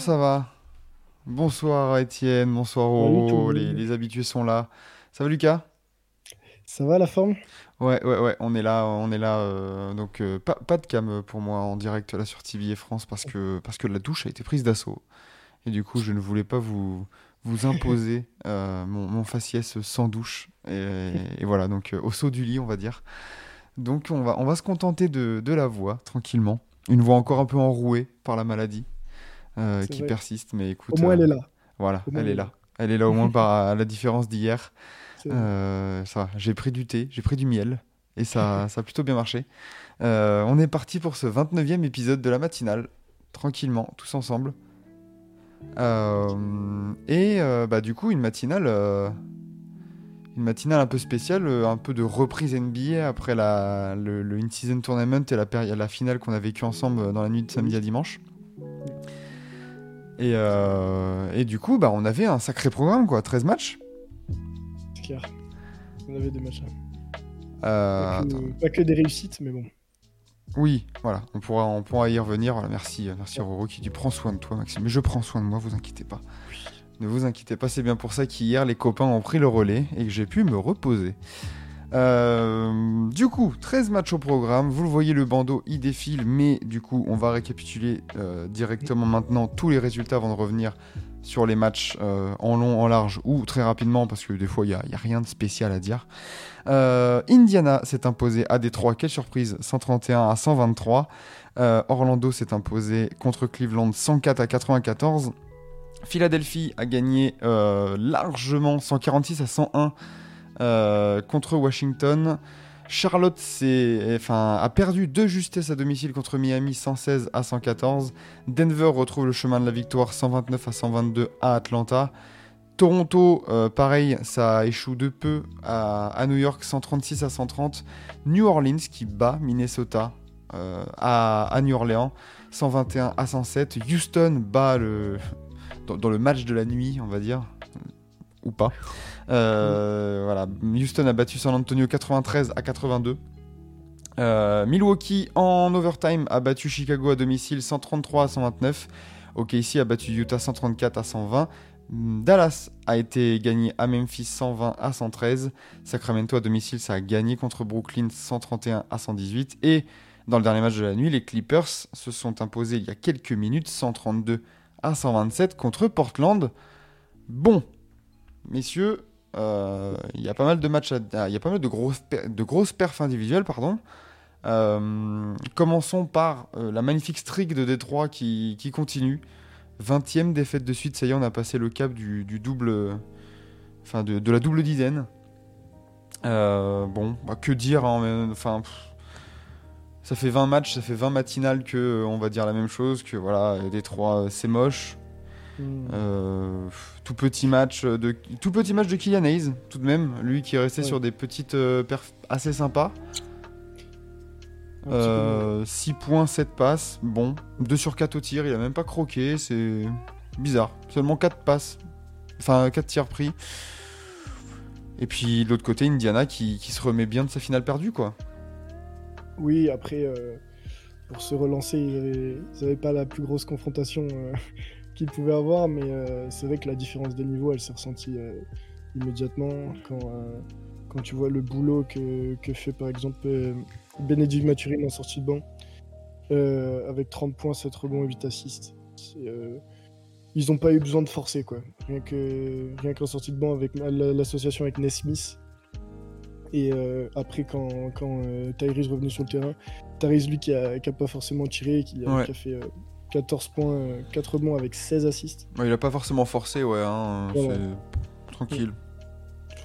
Ça va? Bonsoir Étienne, bonsoir Roro, le les, les habitués sont là. Ça va Lucas? Ça va la forme? Ouais, ouais, ouais, on est là, on est là. euh, donc euh, pas, pas de cam pour moi en direct là sur TV et France parce que, parce que la douche a été prise d'assaut. Et du coup, je ne voulais pas vous, vous imposer euh, mon, mon faciès sans douche. Et, et voilà, donc au saut du lit, on va dire. Donc on va, on va se contenter de, de la voix, tranquillement. Une voix encore un peu enrouée par la maladie euh, qui vrai. persiste, mais écoute. Au moins elle euh, est là. Voilà, Au moins, elle est là. Elle est là au moins par à la différence d'hier. Euh, ça va, j'ai pris du thé, j'ai pris du miel et ça, ça a plutôt bien marché. Euh, on est parti pour ce 29e épisode de la matinale, tranquillement, tous ensemble. Euh, et euh, bah, du coup, une matinale, euh, une matinale un peu spéciale, euh, un peu de reprise NBA après la, le, le in-season tournament et la, la finale qu'on a vécue ensemble euh, dans la nuit de samedi à dimanche. Et, euh, et du coup, bah, on avait un sacré programme, quoi, 13 matchs. c'est clair. On avait des matchs. hein. Euh, Pas, que, pas que des réussites, mais bon. Oui, voilà, on pourra, on pourra y revenir. Voilà, merci, euh, merci Roro qui dit prends soin de toi, Maxime. Mais je prends soin de moi, vous inquiétez pas. Ne vous inquiétez pas, c'est bien pour ça qu'hier les copains ont pris le relais et que j'ai pu me reposer. Euh, du coup, 13 matchs au programme. Vous le voyez, le bandeau il défile, mais du coup, on va récapituler euh, directement maintenant tous les résultats avant de revenir sur les matchs euh, en long, en large ou très rapidement parce que des fois il n'y a, rien de spécial à dire. Indiana s'est imposé à Détroit, quelle surprise, 131 à 123. Euh, Orlando s'est imposé contre Cleveland 104 à 94. Philadelphie a gagné largement 146 à 101 euh, contre Washington. Charlotte enfin, a perdu de justesse à domicile contre Miami 116 à 114. Denver retrouve le chemin de la victoire 129 à 122 à Atlanta. Toronto, euh, pareil, ça échoue de peu à, New York 136 à 130. New Orleans qui bat Minnesota euh, à, New Orleans 121 à 107. Houston bat dans le match de la nuit, on va dire, ou pas. Euh, Houston a battu San Antonio 93 à 82. Euh, Milwaukee en overtime a battu Chicago à domicile 133 à 129. OKC a battu Utah 134 à 120. Dallas a été gagné à Memphis 120 à 113. Sacramento à domicile, ça a gagné contre Brooklyn 131 à 118. Et dans le dernier match de la nuit, les Clippers se sont imposés il y a quelques minutes 132 à 127 contre Portland. Bon, messieurs, il y a pas mal de matchs, ah, il y a pas mal de grosses, de grosses perfs individuelles, pardon. Euh, commençons par euh, la magnifique streak de Détroit qui, qui continue. 20e défaite de suite, ça y est, on a passé le cap du, double, euh, enfin de, la double dizaine. Euh, bon, bah, que dire, hein, enfin, ça fait 20 matchs, ça fait 20 matinales que euh, on va dire la même chose, que voilà, Détroit, euh, c'est moche. Hmm. Euh, tout petit match de tout petit match de Kylian Hayes tout de même lui qui est resté Ouais. sur des petites euh, perfs assez sympas. Un petit peu 6 points 7 passes bon. 2 sur 4 au tir il a même pas croqué c'est bizarre. Seulement 4 passes enfin 4 tirs pris. Et puis de l'autre côté Indiana qui, qui se remet bien de sa finale perdue quoi. Oui, après, euh, pour se relancer, ils avaient, ils avaient pas la plus grosse confrontation pouvaient avoir, mais euh, c'est vrai que la différence des niveaux, elle s'est ressentie euh, immédiatement quand, euh, quand tu vois le boulot que, que fait par exemple Bénédicte Mathurin en sortie de banc, euh, avec 30 points, 7 rebonds et 8 assists. Euh, ils n'ont pas eu besoin de forcer, quoi. Rien que rien qu'en sortie de banc avec la- l'association avec Nesmith. Et euh, après, quand, quand Tyrese revenu sur le terrain, Tyrese, lui, qui a, qui a pas forcément tiré, qui a, Ouais. qui a fait 14 points, euh, 4 rebonds avec 16 assists. Ouais, il a pas forcément forcé ouais hein, Voilà. tranquille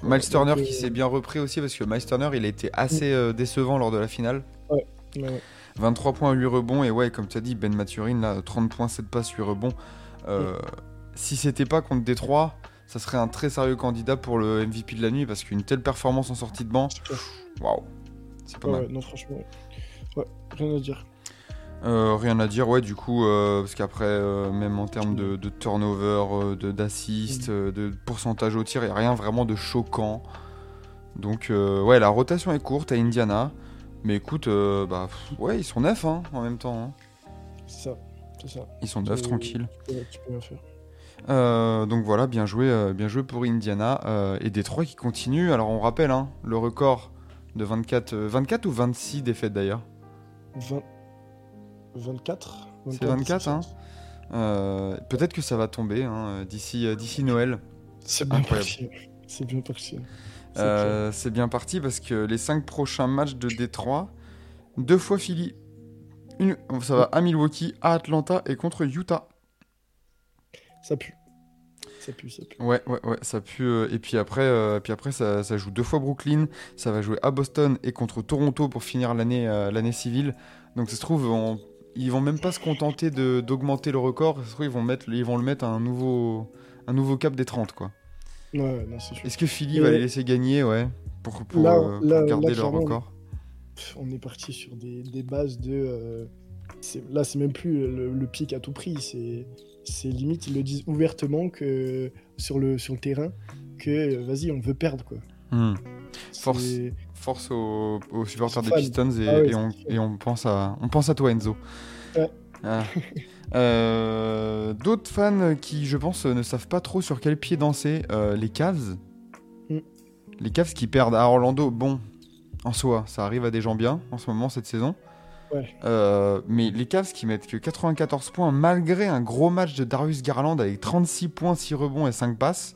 Voilà, Miles Turner qui euh, s'est bien repris aussi parce que Miles Turner il a été assez euh, décevant lors de la finale ouais, ouais. 23 points, 8 rebonds. Et ouais, comme tu as dit, Ben Maturin, là, 30 points, 7 passes, 8 rebonds. Euh, Si c'était pas contre Détroit, ça serait un très sérieux candidat pour le MVP de la nuit parce qu'une telle performance en sortie de banc, waouh, c'est pas Ouais, mal. ouais, non, franchement. Ouais. Ouais, rien à dire. Euh, rien à dire, ouais, du coup, euh, parce qu'après, euh, même en termes de, de turnover, de- d'assist, euh, de pourcentage au tir, il n'y a rien vraiment de choquant. Donc, ouais, la rotation est courte à Indiana. Mais écoute, bah, pff, ouais, ils sont neufs hein, en même temps. hein. C'est ça. C'est ça. Ils sont neufs, tranquilles. Tu peux, tu peux rien faire. Donc voilà, bien joué, bien joué pour Indiana. et Détroit qui continue. Alors, on rappelle hein, le record de 24, euh, 24 ou 26 défaites d'ailleurs? 20... 24 C'est 24, hein Euh, Peut-être que ça va tomber hein, d'ici euh, d'ici Noël. C'est bien Incroyable. parti. C'est bien parti. C'est Euh, C'est bien parti parce que les 5 prochains matchs de Détroit, deux fois Philly, une, ça va à Milwaukee, à Atlanta et contre Utah. Ça pue. Ça pue, ça pue. Ouais, ouais, ouais, ça pue. euh, et puis après, euh, puis après ça, ça joue deux fois Brooklyn, ça va jouer à Boston et contre Toronto pour finir l'année euh, l'année civile. Donc ça se trouve, on- ils vont même pas se contenter d'augmenter le record, ils vont, mettre, ils vont le mettre à un nouveau, un nouveau cap des 30, quoi. Ouais. Est-ce que Philly Et- va les laisser gagner, ouais, pour, pour, Là- euh, pour là- là, garder leur record On est parti sur des, des bases de. euh, là, c'est même plus le, le pic à tout prix. C'est c'est limite, ils le disent ouvertement que sur le, sur le terrain que euh, vas-y, on veut perdre quoi. Hmm. Force. Force aux, aux supporters des Pistons et, Ah et on, et pense à, on pense à toi Enzo. Ouais. Ah. Euh, D'autres fans qui, je pense, ne savent pas trop sur quel pied danser, euh, les Cavs. Mm. Les Cavs qui perdent à Orlando, bon, en soi, ça arrive à des gens bien en ce moment cette saison. Ouais. Euh, mais les Cavs qui mettent que 94 points malgré un gros match de Darius Garland avec 36 points, 6 rebonds et 5 passes.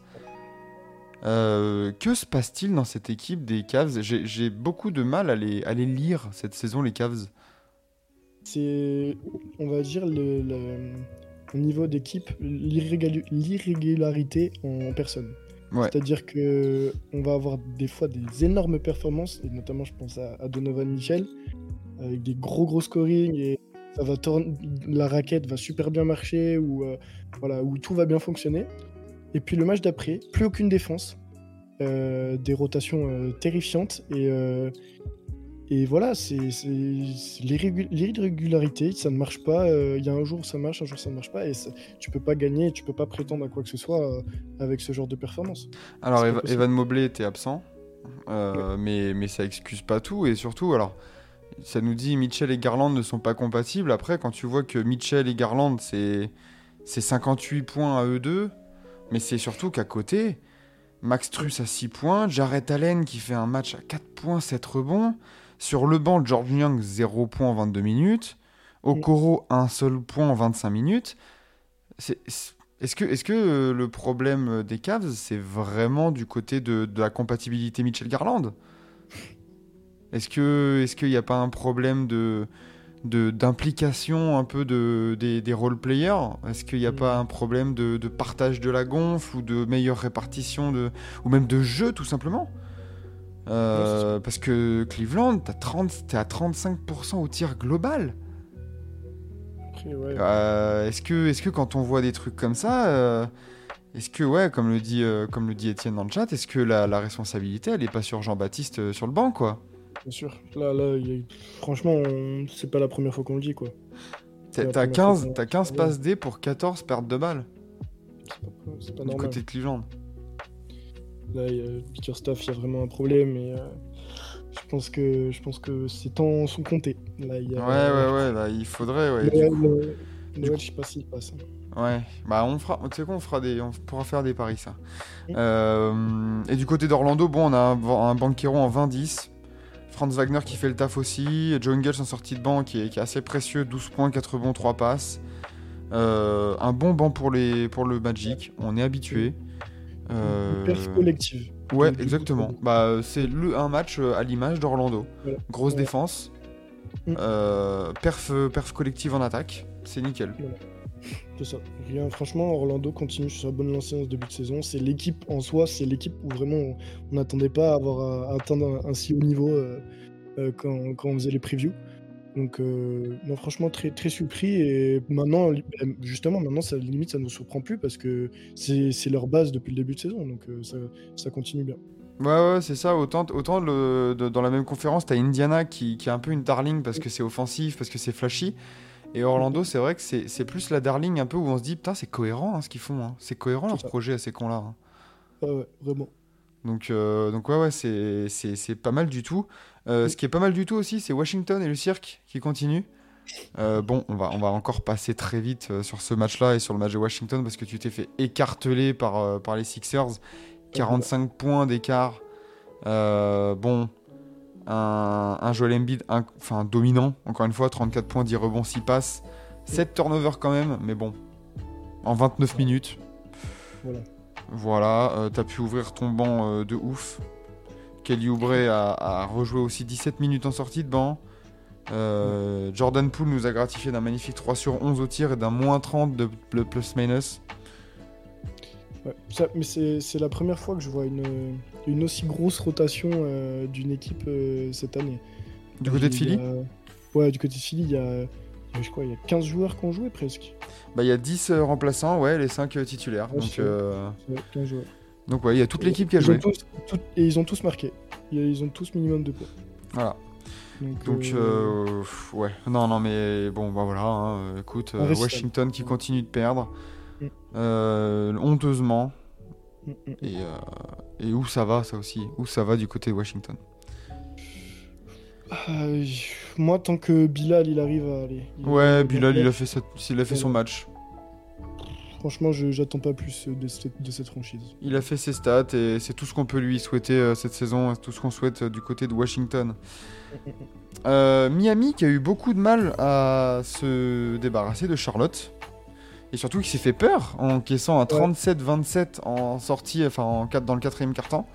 Euh, que se passe-t-il dans cette équipe des Cavs? J'ai beaucoup de mal à les, à les lire cette saison, les Cavs. C'est, on va dire, le, le- au niveau d'équipe, l'irrégularité en personne. Ouais. C'est-à-dire que on va avoir des fois des énormes performances, et notamment je pense à, à Donovan Mitchell, avec des gros gros scoring, et ça va tourner, la raquette va super bien marcher, ou euh, voilà, où tout va bien fonctionner. Et puis le match d'après, plus aucune défense, euh, des rotations euh, terrifiantes, et, euh, et voilà, c'est c'est- c'est l'irrégu- l'irrégularité, ça ne marche pas. Il y a un jour ça marche, un jour ça ne marche pas, et ça- tu peux pas gagner, tu peux pas prétendre à quoi que ce soit avec ce genre de performance. Alors, possible. Evan Mobley était absent, mais, mais ça excuse pas tout. Et surtout, alors, ça nous dit Mitchell et Garland ne sont pas compatibles. Après, quand tu vois que Mitchell et Garland, c'est 58 points à eux deux, mais c'est surtout qu'à côté, Max Truss à 6 points, Jarrett Allen qui fait un match à 4 points, 7 rebonds. Sur le banc, George Young, 0 points en 22 minutes. Okoro, un seul point en 25 minutes. Est-ce que, est que euh, le problème des Cavs, c'est vraiment du côté de, la compatibilité Mitchell-Garland Est-ce que est-ce qu'il n'y a pas un problème de- d'implication un peu de, des, des role-players Est-ce qu'il n'y a Mm. pas un problème de, de partage de la gonfle ou de meilleure répartition de, ou même de jeu tout simplement? Euh, Parce que Cleveland, t'as 30 t'es à 35% au tir global. Ouais, Euh, est-ce que, est que quand on voit des trucs comme ça, euh, est-ce que, ouais, comme le dit, comme le dit Étienne dans le chat, est-ce que la, la responsabilité, elle est pas sur Jean-Baptiste sur le banc, quoi? Bien sûr. Là, là, il y a- franchement, on- c'est pas la première fois qu'on le dit, quoi. T'as la t'as première fois 15, qu'on- t'as 15 Ouais. passes D pour 14 pertes de balles C'est pas, pas du normal. côté de Cleveland. Là, il y a Bickerstaff, il y a vraiment un problème, et euh, je pense que je pense que ces temps sont comptés. Là, il y Ouais, a, ouais, ouais, là, il faudrait, ouais. Noël, du coup. Noël, du Noël, coup- je sais pas s'il passe. Ouais, bah on fera, tu sais quoi, on fera des, on pourra faire des paris ça. Mm. Euh, et du côté d'Orlando, bon, on a un, un Banquero en 20-10, Franz Wagner qui fait le taf aussi, Joe Ingles en sortie de banc qui est, qui est assez précieux, 12 points, 4 bons, 3 passes. Euh, un bon banc pour, les, pour le Magic, on est habitué. Euh, Perf collective. Ouais, exactement. c'est- Bah, c'est le un match euh, à l'image d'Orlando. Voilà. Grosse défense, Mm. euh, perf, perf collective en attaque, c'est nickel. C'est ça. Rien, franchement, Orlando continue sur sa bonne lancée en ce début de saison. C'est l'équipe en soi, c'est l'équipe où vraiment on- n'attendait pas à avoir à, à atteindre un, un si haut niveau euh, euh, quand, quand on faisait les previews. Donc, euh, non, franchement, très, très surpris. Et maintenant, euh, justement, maintenant, ça, limite, ça ne nous surprend plus parce que c'est leur base depuis le début de saison. Donc, euh, ça, ça continue bien. Ouais, ouais, c'est ça. Autant, autant le, de- dans la même conférence, t'as Indiana qui, qui est un peu une darling parce que c'est offensif, parce que c'est flashy. Et Orlando, c'est vrai que c'est plus la darling un peu où on se dit, putain, c'est cohérent hein, ce qu'ils font. hein. C'est cohérent leur ça. projet à ces cons-là. hein. Ouais, ouais, vraiment. Donc, euh, donc ouais, ouais, c'est pas mal du tout. Euh, Mm. ce qui est pas mal du tout aussi, c'est Washington et le cirque qui continuent. Euh, bon, on va, on va encore passer très vite sur ce match-là et sur le match de Washington parce que tu t'es fait écarteler par, par les Sixers. 45 points d'écart. Bon, un, un Joel Embiid un- enfin, dominant, encore une fois, 34 points, 10 rebonds, 6 passes. 7 turnovers quand même, mais bon, en 29 minutes. Voilà. Voilà, euh, t'as pu ouvrir ton banc euh, de ouf. Kelly Oubre a, a rejoué aussi 17 minutes en sortie de banc. Euh, Jordan Poole nous a gratifié d'un magnifique 3 sur 11 au tir et d'un moins 30 de de plus-minus. Ouais, ça- mais c'est la première fois que je vois une, une aussi grosse rotation euh, d'une équipe euh, cette année. Du côté de a- Philly? Ouais, du côté de Philly, il y a, je crois, il y a 15 joueurs qui ont joué presque. Bah, il y a 10 euh, remplaçants, ouais, les 5 titulaires. Ouais, donc, Ouais, 15 joueurs. donc, ouais, il y a toute l'équipe qui a joué. ont tous- tout- et ils ont tous marqué. Ils ont tous minimum de points. Voilà. Donc, Donc, euh, euh, ouais. Non, non, mais bon, bah voilà. hein, écoute, euh. Washington qui continue de perdre. Mm. euh, honteusement. mm, mm. Et, euh, et où ça va, ça aussi? Où ça va du côté de Washington? Euh, moi, tant que Bilal, il arrive à aller. Ouais, il- Bilal, il a fait, sa- il a fait son match. Franchement, je j'attends pas plus de cette, de cette franchise. Il a fait ses stats et c'est tout ce qu'on peut lui souhaiter cette saison, tout ce qu'on souhaite du côté de Washington. Euh, Miami qui a eu beaucoup de mal à se débarrasser de Charlotte. Et surtout qui s'est fait peur en encaissant un 37-27 en sortie, enfin en 4, dans le quatrième quart-temps.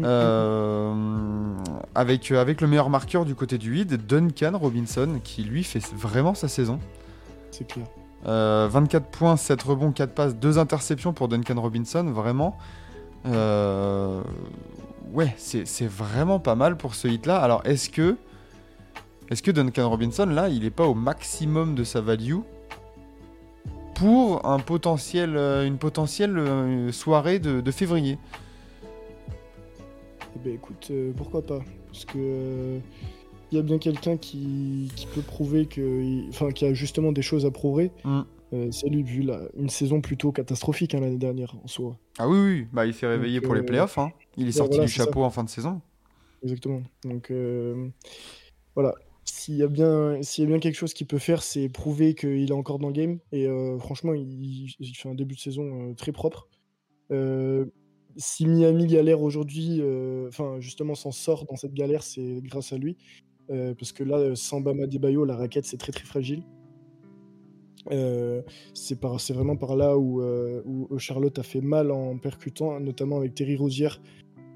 Euh, avec, euh, avec le meilleur marqueur du côté du 8, Duncan Robinson, qui lui fait vraiment sa saison. C'est clair. Euh, 24 points, 7 rebonds, 4 passes, 2 interceptions pour Duncan Robinson, vraiment. Euh, Ouais, c'est c'est vraiment pas mal pour ce hit-là. Alors, est-ce que, est que Duncan Robinson, là, il est pas au maximum de sa value pour un potentiel, euh, une potentielle euh, soirée de, de février Eh ben écoute, euh, pourquoi pas? Parce que euh, il y a bien quelqu'un qui, qui peut prouver que, enfin, qui a justement des choses à prouver. Mm. Euh, c'est lui, vu la, une saison plutôt catastrophique hein, l'année dernière en soi. Ah oui, oui, bah, il s'est réveillé Donc, pour les playoffs. hein. Il est ouais, sorti voilà, du ça. chapeau en fin de saison. Exactement. Donc voilà. S'il y, a bien, y a quelque chose qu'il peut faire, c'est prouver qu'il est encore dans le game. Et euh, franchement, il, fait un début de saison euh, très propre. Euh, si Miami galère aujourd'hui, enfin justement s'en sort dans cette galère, c'est grâce à lui. Parce que là, sans Bama Debayo, la raquette, c'est très très fragile. C'est vraiment par là où, Charlotte a fait mal en percutant, notamment avec Terry Rozier,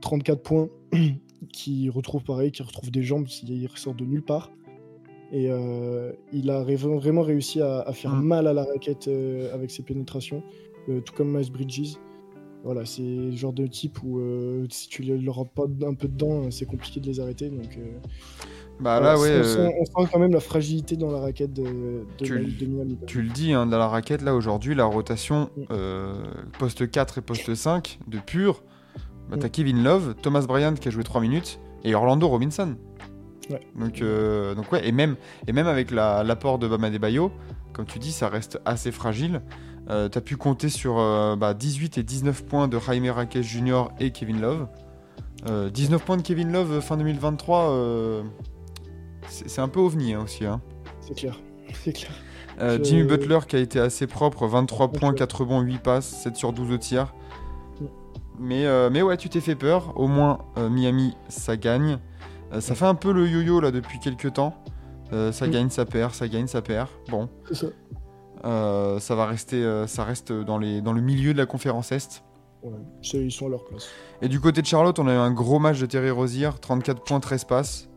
34 points, qui retrouve pareil, qui retrouve des jambes, il ressort de nulle part. Et euh, il a vraiment réussi à, à faire Mm. mal à la raquette euh, avec ses pénétrations, euh, tout comme Miles Bridges. Voilà, c'est le genre de type où si tu ne leur rentres pas un peu dedans, c'est compliqué de les arrêter. Donc, Bah là, ouais. on, euh, sent, on sent quand même la fragilité dans la raquette de, de, Tu- Miami- de Miami. Tu le dis, hein, dans la raquette, là, aujourd'hui, la rotation Mm. euh, poste 4 et poste 5 de pur, bah, t'as Mm. Kevin Love, Thomas Bryant qui a joué 3 minutes, et Orlando Robinson. Ouais. Donc, euh, donc ouais, et même, et même avec la- l'apport de Bama Bayo, comme tu dis, ça reste assez fragile. Euh, t'as pu compter sur euh, bah, 18 et 19 points de Jaime Raquez Jr. et Kevin Love. Euh, 19 points de Kevin Love euh, fin 2023, euh, c'est un peu ovni hein, aussi. Hein. C'est clair. C'est clair. Euh, Je- Jimmy Butler qui a été assez propre, 23 Ok. points, 4 rebonds, 8 passes, 7 sur 12 au tir. Mais, euh, mais ouais, tu t'es fait peur. Au moins, euh, Miami, ça gagne. Euh, ça fait un peu le yo-yo là depuis quelques temps. Euh, ça Mm. gagne, ça perd, ça gagne, ça perd. Bon, C'est ça. euh, ça va rester, euh, ça reste dans, les, dans le milieu de la conférence Est. Ouais, ils sont à leur place. Et du côté de Charlotte, on a eu un gros match de Terry Rozier, 34 points, 13 passes.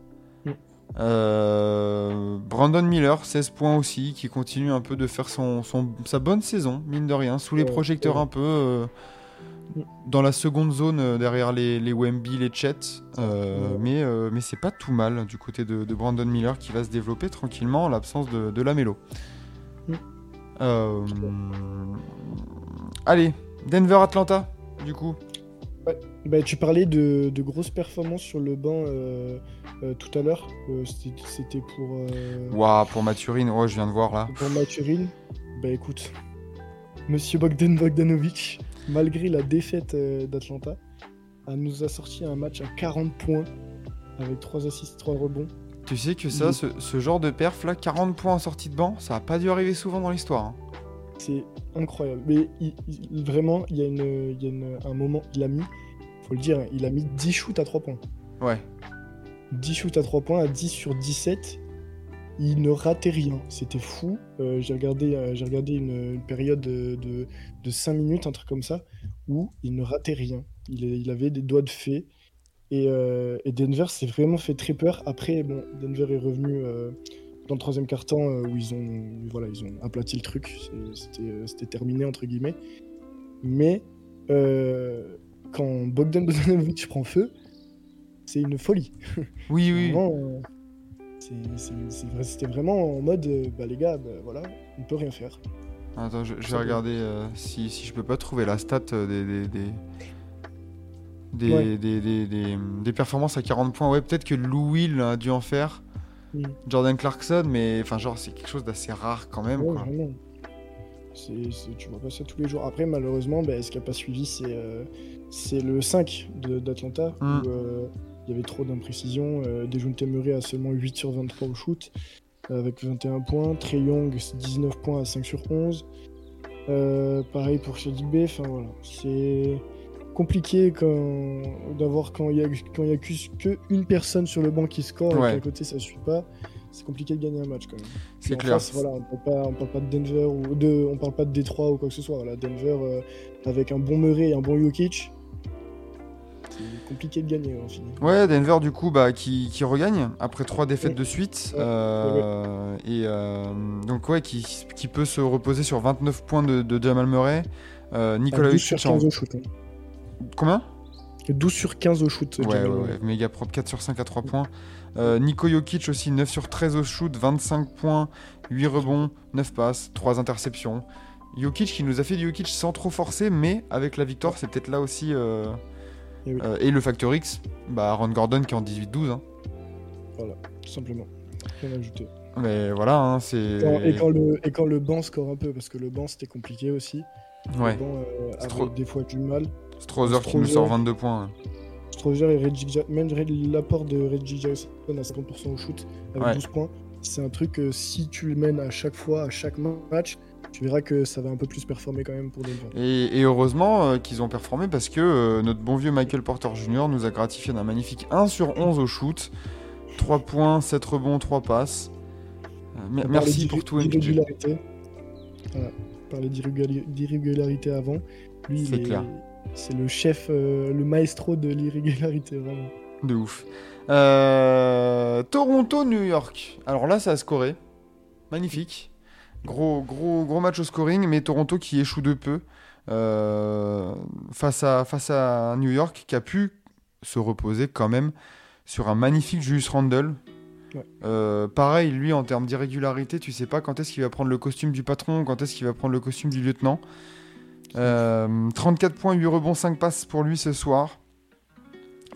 Mm. Euh, Brandon Miller, 16 points aussi, qui continue un peu de faire son, son- sa bonne saison, mine de rien, sous les Ouais, projecteurs ouais. un peu. Dans la seconde zone euh, derrière les, les Wemby, les Chet. euh, Ouais. Mais, euh, mais c'est pas tout mal du côté de, de Brandon Miller qui va se développer tranquillement en l'absence de, de Lamelo. Euh, Allez, Denver-Atlanta, du coup. Bah, tu parlais de, de grosses performances sur le banc euh, euh, tout à l'heure. Euh, c'était- pour, Waouh, pour Maturine, ouais, je viens de voir là. pour Maturin. Bah écoute, Monsieur Bogdan Bogdanovic, malgré la défaite euh, d'Atlanta, a- nous a sorti un match à 40 points avec 3 assists, 3 rebonds. Tu sais que ça, ce, ce genre de perf là, 40 points en sortie de banc, ça a pas dû arriver souvent dans l'histoire. hein. C'est incroyable. Mais il- il- vraiment, il y a, une, il y a une- un moment, il a mis, faut le dire, il a mis 10 shoots à 3 points. Ouais. 10 shoots à 3 points, à 10 sur 17. Il ne ratait rien. C'était fou. Euh, j'ai regardé, euh, j'ai regardé une, une période de, de, de 5 minutes, un truc comme ça, où il ne ratait rien. Il, avait des doigts de fée. Et, euh, et Denver s'est vraiment fait très peur. Après, bon, Denver est revenu dans le troisième quart-temps où ils ont, voilà, ils ont aplati le truc. C'était c'était terminé, entre guillemets. Mais quand Bogdan Bogdanovic prend feu, c'est une folie. Oui, oui. Vraiment, C'était vraiment en mode, euh, bah les gars, bah, voilà, on peut rien faire. Attends, je, je vais regarder euh, si, si je peux pas trouver la stat euh, des. des, des... Des, Ouais. des, des, des- des performances à 40 points. Ouais, peut-être que Lou Will a dû en faire. Mm. Jordan Clarkson, mais enfin, genre, c'est quelque chose d'assez rare quand même. Ouais, quoi. tu vois pas ça tous les jours. Après, malheureusement, bah, ce qui a pas suivi, c'est euh, le 5 de- d'Atlanta, Mm. où euh, il y avait trop d'imprécisions. Euh, Dejounte Murray a seulement 8 sur 23 au shoot, avec 21 points. Trey Young, c'est 19 points à 5 sur 11. Euh, pareil pour Shady B. Enfin, voilà. C'est compliqué quand d'avoir quand il y a quand il y a que, une personne sur le banc qui score Ouais. et qu'à côté ça suit pas. C'est compliqué de gagner un match quand même. C'est clair. face, voilà, on parle pas, on parle pas de Denver ou de, on parle pas de Détroit ou quoi que ce soit. Voilà, Denver euh, avec un bon Murray et un bon Jokic, c'est compliqué de gagner en final. Ouais, Denver du coup bah, qui, qui regagne après trois défaites Ouais. de suite. Ouais, Euh, Et euh, donc ouais, qui, qui peut se reposer sur 29 points de, de Jamal Murray. Euh, Nicolas 12 sur Jokic en- 15 au shoot. hein. Combien? 12 sur 15 au shoot. Ouais, Jamal ouais, méga propre, 4 sur 5 à 3 points. Euh, Nico Jokic aussi, 9 sur 13 au shoot, 25 points, 8 rebonds, 9 passes, 3 interceptions. Jokic qui nous a fait du Jokic sans trop forcer, mais avec la victoire, c'est peut-être là aussi. euh, Et oui. euh, et le facteur X, bah Aaron Gordon qui est en 18-12. hein. Tout simplement. Rien à ajouter. Mais voilà, hein, c'est. Et, quand le, et quand le banc score un peu, parce que le banc c'était compliqué aussi. Ouais, Le banc euh, avait des fois du mal. Strother qui nous sort 22 points. hein. Et Reggie Ja- même l'apport de Reggie Jackson à 50% au shoot avec Ouais. 12 points, c'est un truc que si tu le mènes à chaque fois, à chaque match, tu verras que ça va un peu plus performer quand même pour Denver. Et, et heureusement euh, qu'ils ont performé parce que euh, notre bon vieux Michael Porter Jr. nous a gratifié d'un magnifique 1 sur 11 au shoot. 3 points, 7 rebonds, 3 passes. Euh, merci pour tout, MPJ. Voilà. D'irrégular- d'irrégularité avant. Lui, C'est est- clair. c'est le chef, le maestro de l'irrégularité, vraiment. De ouf. Euh, Toronto-New York. Alors là, ça a scoré. Magnifique. Gros, gros, gros match au scoring, mais Toronto qui échoue de peu euh, face, à, face à New York qui a pu se reposer quand même sur un magnifique Julius Randle. Ouais. Euh, pareil, lui, en termes d'irrégularité, tu sais pas quand est-ce qu'il va prendre le costume du patron, quand est-ce qu'il va prendre le costume du lieutenant. Euh, 34 points, 8 rebonds, 5 passes pour lui ce soir.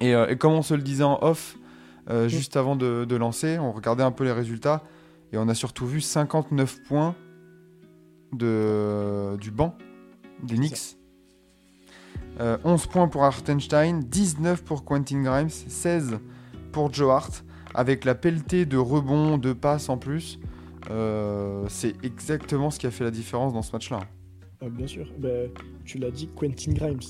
Et, euh, et comme on se le disait en off, euh, juste avant de, de lancer, on regardait un peu les résultats et on a surtout vu 59 points de, du banc des Knicks. Euh, 11 points pour Hartenstein, 19 pour Quentin Grimes, 16 pour Joe Hart, avec la pelletée de rebonds, de passes en plus. Euh, c'est exactement ce qui a fait la différence dans ce match-là. Ah, bien sûr. Bah, tu l'as dit, Quentin Grimes.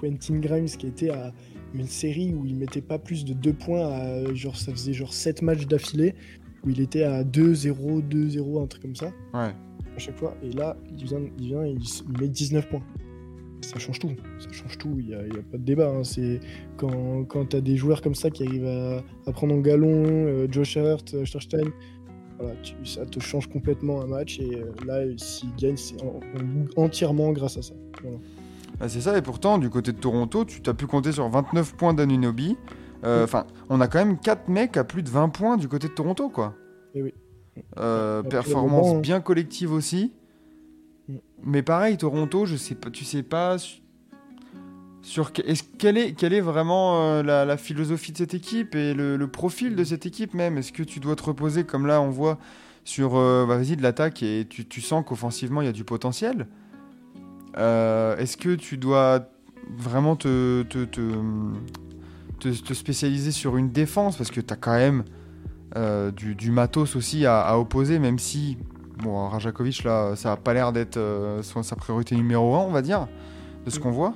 Quentin Grimes qui était à une série où il mettait pas plus de 2 points, à, genre, ça faisait genre 7 matchs d'affilée, où il était à 2-0, 2-0, un truc comme ça, Ouais. à chaque fois. Et là, il vient, il, vient et il, met 19 points. Ça change tout, ça change tout, il n'y a, il y a pas de débat. hein. C'est quand, quand tu as des joueurs comme ça qui arrivent à, à prendre en galon, euh, Josh Hart, euh, Sturstein, voilà, tu- ça te change complètement un match. Et euh, là, s'il gagne, c'est en- en- entièrement grâce à ça. Voilà. Bah, c'est ça, et pourtant, du côté de Toronto, tu t'as pu compter sur 29 points d'Anunobi. Euh, Enfin, on a quand même 4 mecs à plus de 20 points du côté de Toronto, quoi. Eh oui. Euh, performance moment, hein. bien collective aussi. Mm. Mais pareil, Toronto, je sais pas, tu sais pas su- sur que- quelle est quelle est vraiment euh, la, la philosophie de cette équipe et le, le profil de cette équipe même? Est-ce que tu dois te reposer comme là on voit sur euh, bah, vas-y de l'attaque et tu, tu sens qu'offensivement il y a du potentiel. Est-ce que tu dois vraiment te, te, te, te- te spécialiser sur une défense parce que tu as quand même euh, du, du matos aussi à, à opposer, même si bon, Rajakovic là, ça a pas l'air d'être euh, sa priorité numéro 1, on va dire, de ce qu'on voit.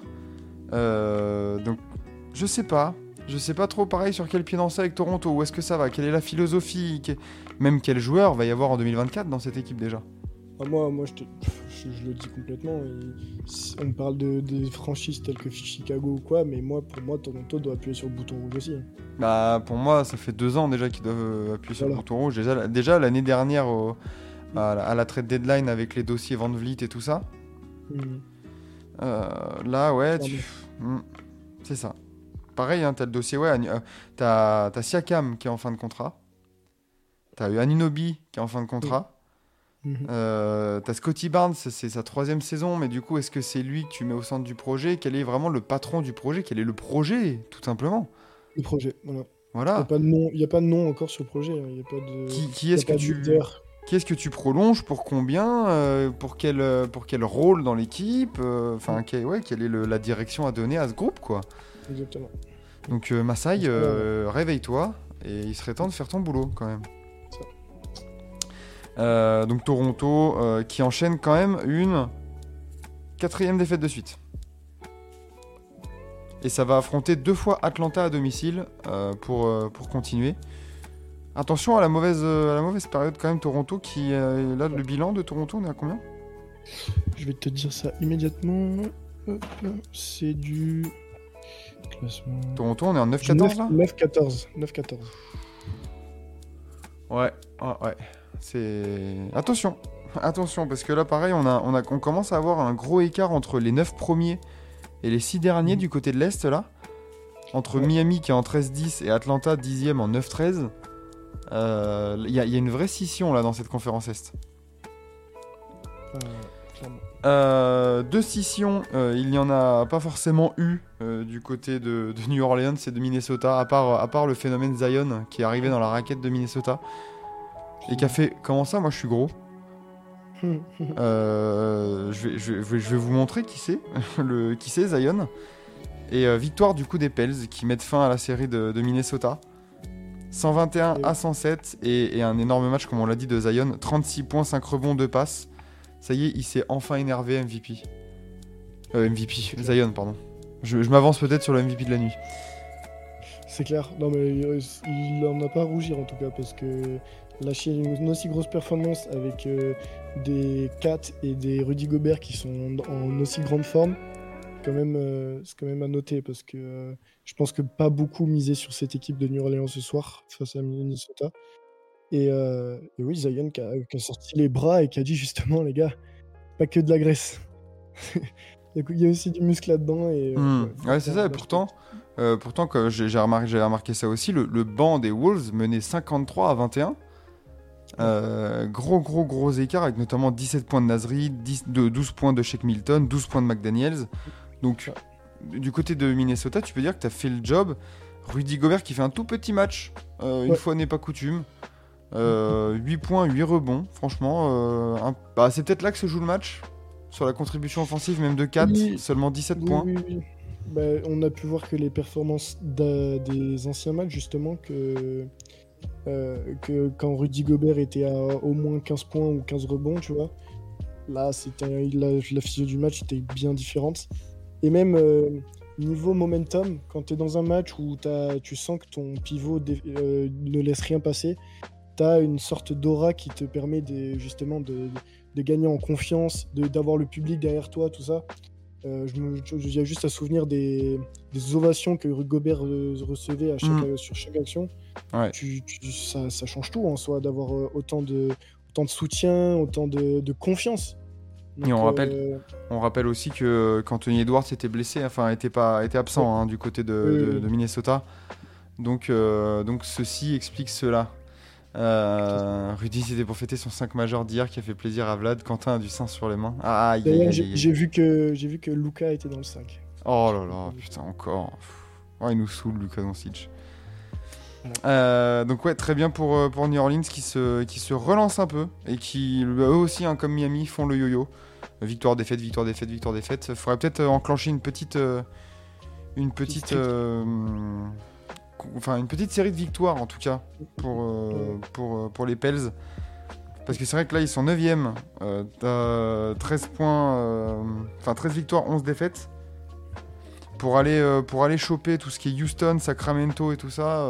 Euh, donc, je sais pas. Je sais pas trop pareil sur quel pied danser avec Toronto. Où est-ce que ça va? Quelle est la philosophie? Même quel joueur va y avoir en 2024 dans cette équipe déjà? Ah, moi, moi je, te- je, je le dis complètement. et on parle de, des franchises telles que Chicago ou quoi, mais moi, pour moi, Toronto doit appuyer sur le bouton rouge aussi. hein. Bah, pour moi, ça fait deux ans déjà qu'ils doivent euh, appuyer sur le bouton rouge. Déjà, déjà l'année dernière, au- à, la, à la trade deadline avec les dossiers Van Vliet et tout ça. Mhm. Euh, là, ouais, tu... Hmm, c'est ça. Pareil, hein, t'as le dossier, ouais, euh, t'as t'as Siakam qui est en fin de contrat. T'as eu Aninobi qui est en fin de contrat. Mhm. Euh, t'as Scotty Barnes, c'est sa troisième saison, mais du coup, est-ce que c'est lui que tu mets au centre du projet? Quel est vraiment le patron du projet? Quel est le projet, tout simplement? Le projet, voilà. Il n'y a, pas de nom- y a pas de nom encore sur le projet. hein. Il y a pas de. Qui, qui est-ce que tu qui est-ce que tu prolonges? Pour combien? Euh, pour quel euh, pour quel rôle dans l'équipe? Euh, enfin quel- ouais quelle est le- la direction à donner à ce groupe quoi? Exactement. donc Masai réveille-toi et il serait temps de faire ton boulot quand même. Euh, donc Toronto euh, qui enchaîne quand même une quatrième défaite de suite et ça va affronter deux fois Atlanta à domicile euh, pour, pour continuer Attention à la mauvaise, à la mauvaise période quand même Toronto qui là le bilan de Toronto on est à combien? Je vais te dire ça immédiatement. C'est du. Classement. Toronto on est en 9-14 là? 9-14. 9-14. Ouais, ouais, ouais. C'est attention, attention parce que là pareil on a, on a on commence à avoir un gros écart entre les 9 premiers et les 6 derniers du côté de l'est là. Entre Ouais. Miami qui est en 13-10 et Atlanta 10e en 9-13. Euh, Il y, a- il y a une vraie scission là dans cette conférence Est. Euh. Euh, de scissions, euh, il n'y en a pas forcément eu euh, du côté de, de New Orleans et de Minnesota, à part, à part le phénomène Zion qui est arrivé dans la raquette de Minnesota et qui a fait Comment ça, moi je suis gros Euh, je, vais, je vais- je vais vous montrer qui c'est, le, qui c'est Zion. Et euh, victoire du coup des Pels qui mettent fin à la série de, de Minnesota. 121 à 107 et, et un énorme match comme on l'a dit de Zion. 36 points, 5 rebonds, 2 passes. Ça y est, il s'est enfin énervé MVP. Euh, MVP, Zion, pardon. Je, je m'avance peut-être sur le MVP de la nuit. C'est clair. Non, mais il en a pas à rougir en tout cas parce que lâcher une aussi grosse performance avec euh, des Kat et des Rudy Gobert qui sont en aussi grande forme, quand même, euh, c'est quand même à noter parce que euh, je pense que pas beaucoup misé sur cette équipe de New Orleans ce soir face à Minnesota. Et, et oui, Zion qui a, qui a sorti les bras et qui a dit justement, les gars, pas que de la graisse. Il y a- aussi du muscle là-dedans. Et, Hmm. ouais, Ouais, c'est ça. Et pourtant, euh, pourtant j'ai remarqué, ça aussi, le, le banc des Wolves menait 53 à 21. Euh, gros, gros, gros écart avec notamment 17 points de Nasri, 10 de 12 points de Shake Milton, 12 points de McDaniels. Donc, du côté de Minnesota, tu peux dire que tu as fait le job. Rudy Gobert qui fait un tout petit match, euh, une fois n'est pas coutume. Euh, 8 points, 8 rebonds. Franchement, euh, un- bah, c'est peut-être là que se joue le match. Sur la contribution offensive, même de 4, Oui. seulement 17 Oui, points. oui, oui. Bah, on a pu voir que les performances des anciens matchs, justement, que, euh, que quand Rudy Gobert était à au moins 15 points ou 15 rebonds, tu vois, là, c'était la, la du match était bien différente. Et même euh, niveau momentum, quand tu es dans un match où t'as- tu sens que ton pivot euh, ne laisse rien passer, tu as une sorte d'aura qui te permet de, justement de, de gagner en confiance, d'avoir le public derrière toi, tout ça. Euh, a juste à souvenir des, des ovations que Gobert euh, recevait à chaque, Mm. euh, sur chaque action. Ouais. Tu- tu- ça, ça change tout en soi d'avoir euh, autant de, autant de soutien, autant de, de confiance. Et on Donc, rappelle- euh, On rappelle aussi que qu'Anthony Edwards était blessé, enfin était pas était absent hein, du côté de, Minnesota. Donc donc ceci explique cela. Euh, Rudy c'était pour fêter son 5 majeur d'hier qui a fait plaisir à Vlad. Quentin a du sein sur les mains. Ah, j'ai vu que j'ai vu que Luca était dans le 5. Oh là là, putain, encore. Oh, il nous saoule, Luka Doncic. Euh, donc ouais, très bien pour, euh, pour New Orleans qui se, qui se relance un peu et qui, eux aussi, hein, comme Miami, font le yo-yo. Victoire, défaite, victoire, défaite, victoire, défaite. Faudrait peut-être enclencher une petite, euh, une petite, euh, enfin une petite série de victoires en tout cas pour, euh, pour, euh, pour les Pels. Parce que c'est vrai que là ils sont 9ème, euh, t'as 13 points, euh, enfin 13 victoires, 11 défaites. Pour aller, pour aller choper tout ce qui est Houston, Sacramento et tout ça,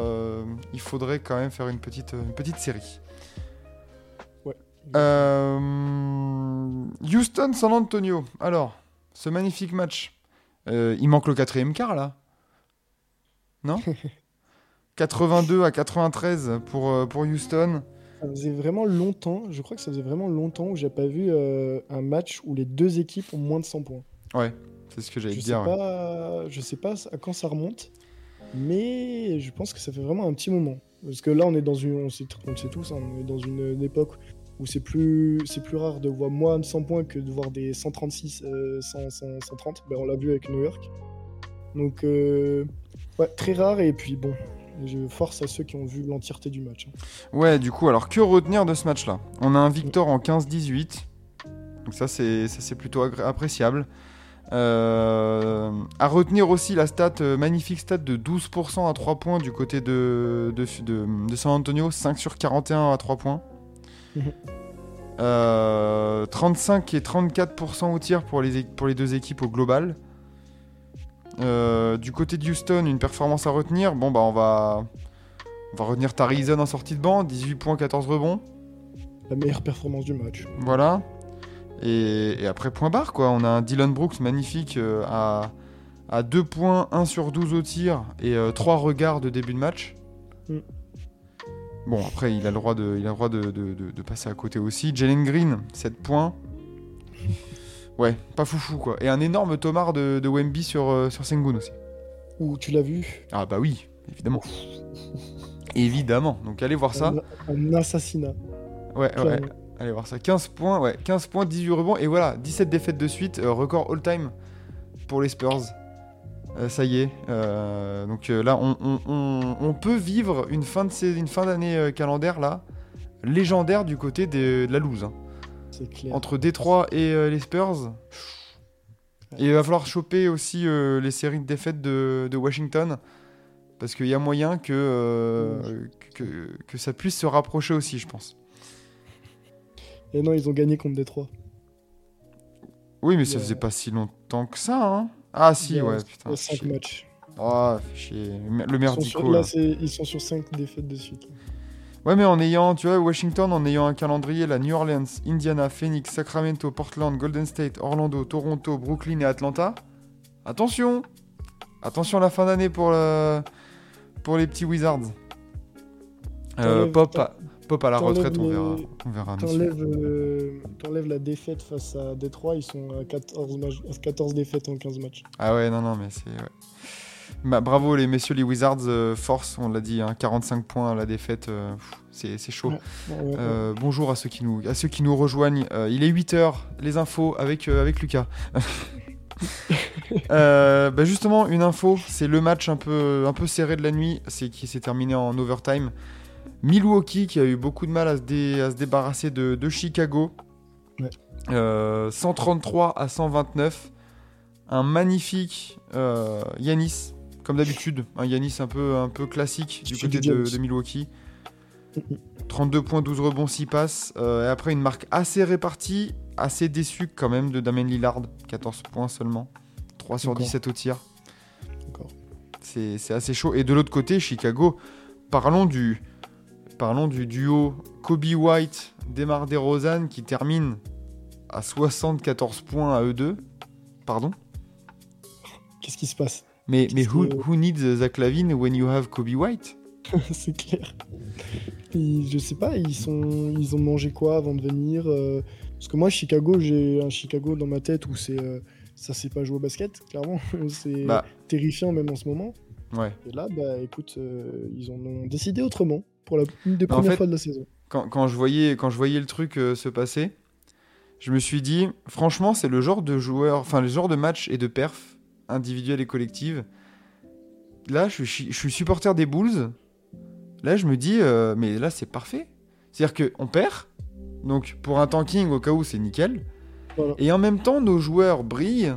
il faudrait quand même faire une petite, une petite série. Ouais. Houston, San Antonio. Alors, ce magnifique match. Il manque le quatrième quart là. Non? 82 à 93 pour, euh, pour Houston. Ça faisait vraiment longtemps, je crois que ça faisait vraiment longtemps où j'ai pas vu euh, un match où les deux équipes ont moins de 100 points. Ouais, c'est ce que j'allais sais, dire. ouais. pas, je sais pas à quand ça remonte, mais je pense que ça fait vraiment un petit moment. Parce que là, on est dans une, on sait, on sait tous, hein, on est dans une, une époque où c'est plus, c'est plus rare de voir moins de 100 points que de voir des 136, euh, 100, 100, 130. Ben, on l'a vu avec New York. Donc, euh, ouais, très rare. Et puis bon, je force à ceux qui ont vu l'entièreté du match. hein. Ouais, du coup, alors que retenir de ce match-là? On a un Victor en 15-18. Donc ça, c'est ça, c'est plutôt appréciable. Euh, à retenir aussi la stat, euh, magnifique stat de 12% à 3 points du côté de, de, de- de San Antonio, 5 sur 41 à 3 points. Mhm. Euh, 35 et 34% au tir pour les, pour les deux équipes au global. Euh, du côté de Houston, une performance à retenir. Bon, bah, on va, on va retenir Tarizon en sortie de banc, 18 points, 14 rebonds. La meilleure performance du match. Voilà. Et, et après, point barre, quoi. On a un Dylan Brooks magnifique euh, à, à 2 points, 1 sur 12 au tir et 3 regards de début de match. Mm. Bon, après, il a le droit de, il a le droit de, de- de- de passer à côté aussi. Jalen Green, 7 points. Ouais, pas foufou, quoi. Et un énorme tomard de, de Wemby sur, euh, sur Sengun aussi. Où tu l'as vu? Ah bah oui, évidemment. évidemment. Donc allez voir ça. un, assassinat. Ouais, ouais. Allez voir ça. 15 points, ouais. 15 points, 18 rebonds. Et voilà, 17 défaites de suite. euh, record all-time pour les Spurs. Euh, ça y est. euh, donc euh, là, on, on- on- on peut vivre une fin de sais- une fin d'année calendaire là, légendaire du côté de, de la loose. hein. C'est clair. Entre Détroit et euh, les Spurs. Et il va falloir choper aussi euh, les séries de défaites de, de Washington. Parce qu'il y a moyen que, euh, que, que ça puisse se rapprocher aussi, je pense. Et non, ils ont gagné contre Détroit. Oui, mais ça faisait pas si longtemps que ça, hein Ah si, ouais, putain. a 5 chier. matchs. Oh. Le merdico, là. là, ils sont sur 5 défaites de suite. Ouais, mais en ayant, tu vois, Washington, en ayant un calendrier, la New Orleans, Indiana, Phoenix, Sacramento, Portland, Golden State, Orlando, Toronto, Brooklyn et Atlanta. Attention Attention à la fin d'année pour, le... pour les petits Wizards. Euh, Pop, à... Pop à la retraite, on verra. On verra. T'enlèves euh, t'enlèves la défaite face à Détroit, ils sont à 14, matchs- à 14 défaites en 15 matchs. Ah ouais, non, non, mais c'est. ouais. Bah, bravo les messieurs les Wizards, euh, force, on l'a dit, hein, 45 points à la défaite, euh, c'est c'est chaud. Euh, bonjour à ceux qui nous, à ceux qui nous rejoignent. Il est 8h, les infos avec, avec Lucas. Bah justement, une info, c'est le match un peu, un peu serré de la nuit, c'est qui s'est terminé en overtime. Milwaukee qui a eu beaucoup de mal à se, dé- à se débarrasser de, de Chicago. Ouais. Euh, 133 à 129. Un magnifique euh, Yanis, comme d'habitude. Un Yanis un peu, un peu classique du côté de, Milwaukee. Mhm. 32 points, 12 rebonds, 6 passes. Euh, et après, une marque assez répartie, assez déçue quand même de Damien Lillard. 14 points seulement. 3 sur Encore. 17 au tir. C'est c'est assez chaud. Et de l'autre côté, Chicago, parlons du, parlons du duo Kobe White, Demar DeRozan qui termine à 74 points à eux deux. Pardon? Qu'est-ce qui se passe? Mais, mais who, who needs Zach Lavine when you have Kobe White? C'est clair. Ils- je sais pas, ils, sont, ils ont mangé quoi avant de venir euh, Parce que moi, Chicago, j'ai un Chicago dans ma tête où c'est euh, ça sait pas jouer au basket, clairement. c'est Bah. terrifiant même en ce moment. Ouais. Et là, bah écoute, euh, ils en ont décidé autrement pour la, une des Bah, en premières fait- fois de la saison. Quand, quand je voyais, quand je voyais le truc euh, se passer, je me suis dit, franchement, c'est le genre de joueur, enfin, le genre de match et de perf individuelle et collective. Là, je suis, je suis supporter des Bulls. Là, je me dis, euh, mais là, c'est parfait. C'est-à-dire qu'on perd. Donc, pour un tanking, au cas où, c'est nickel. Voilà. Et en même temps, nos joueurs brillent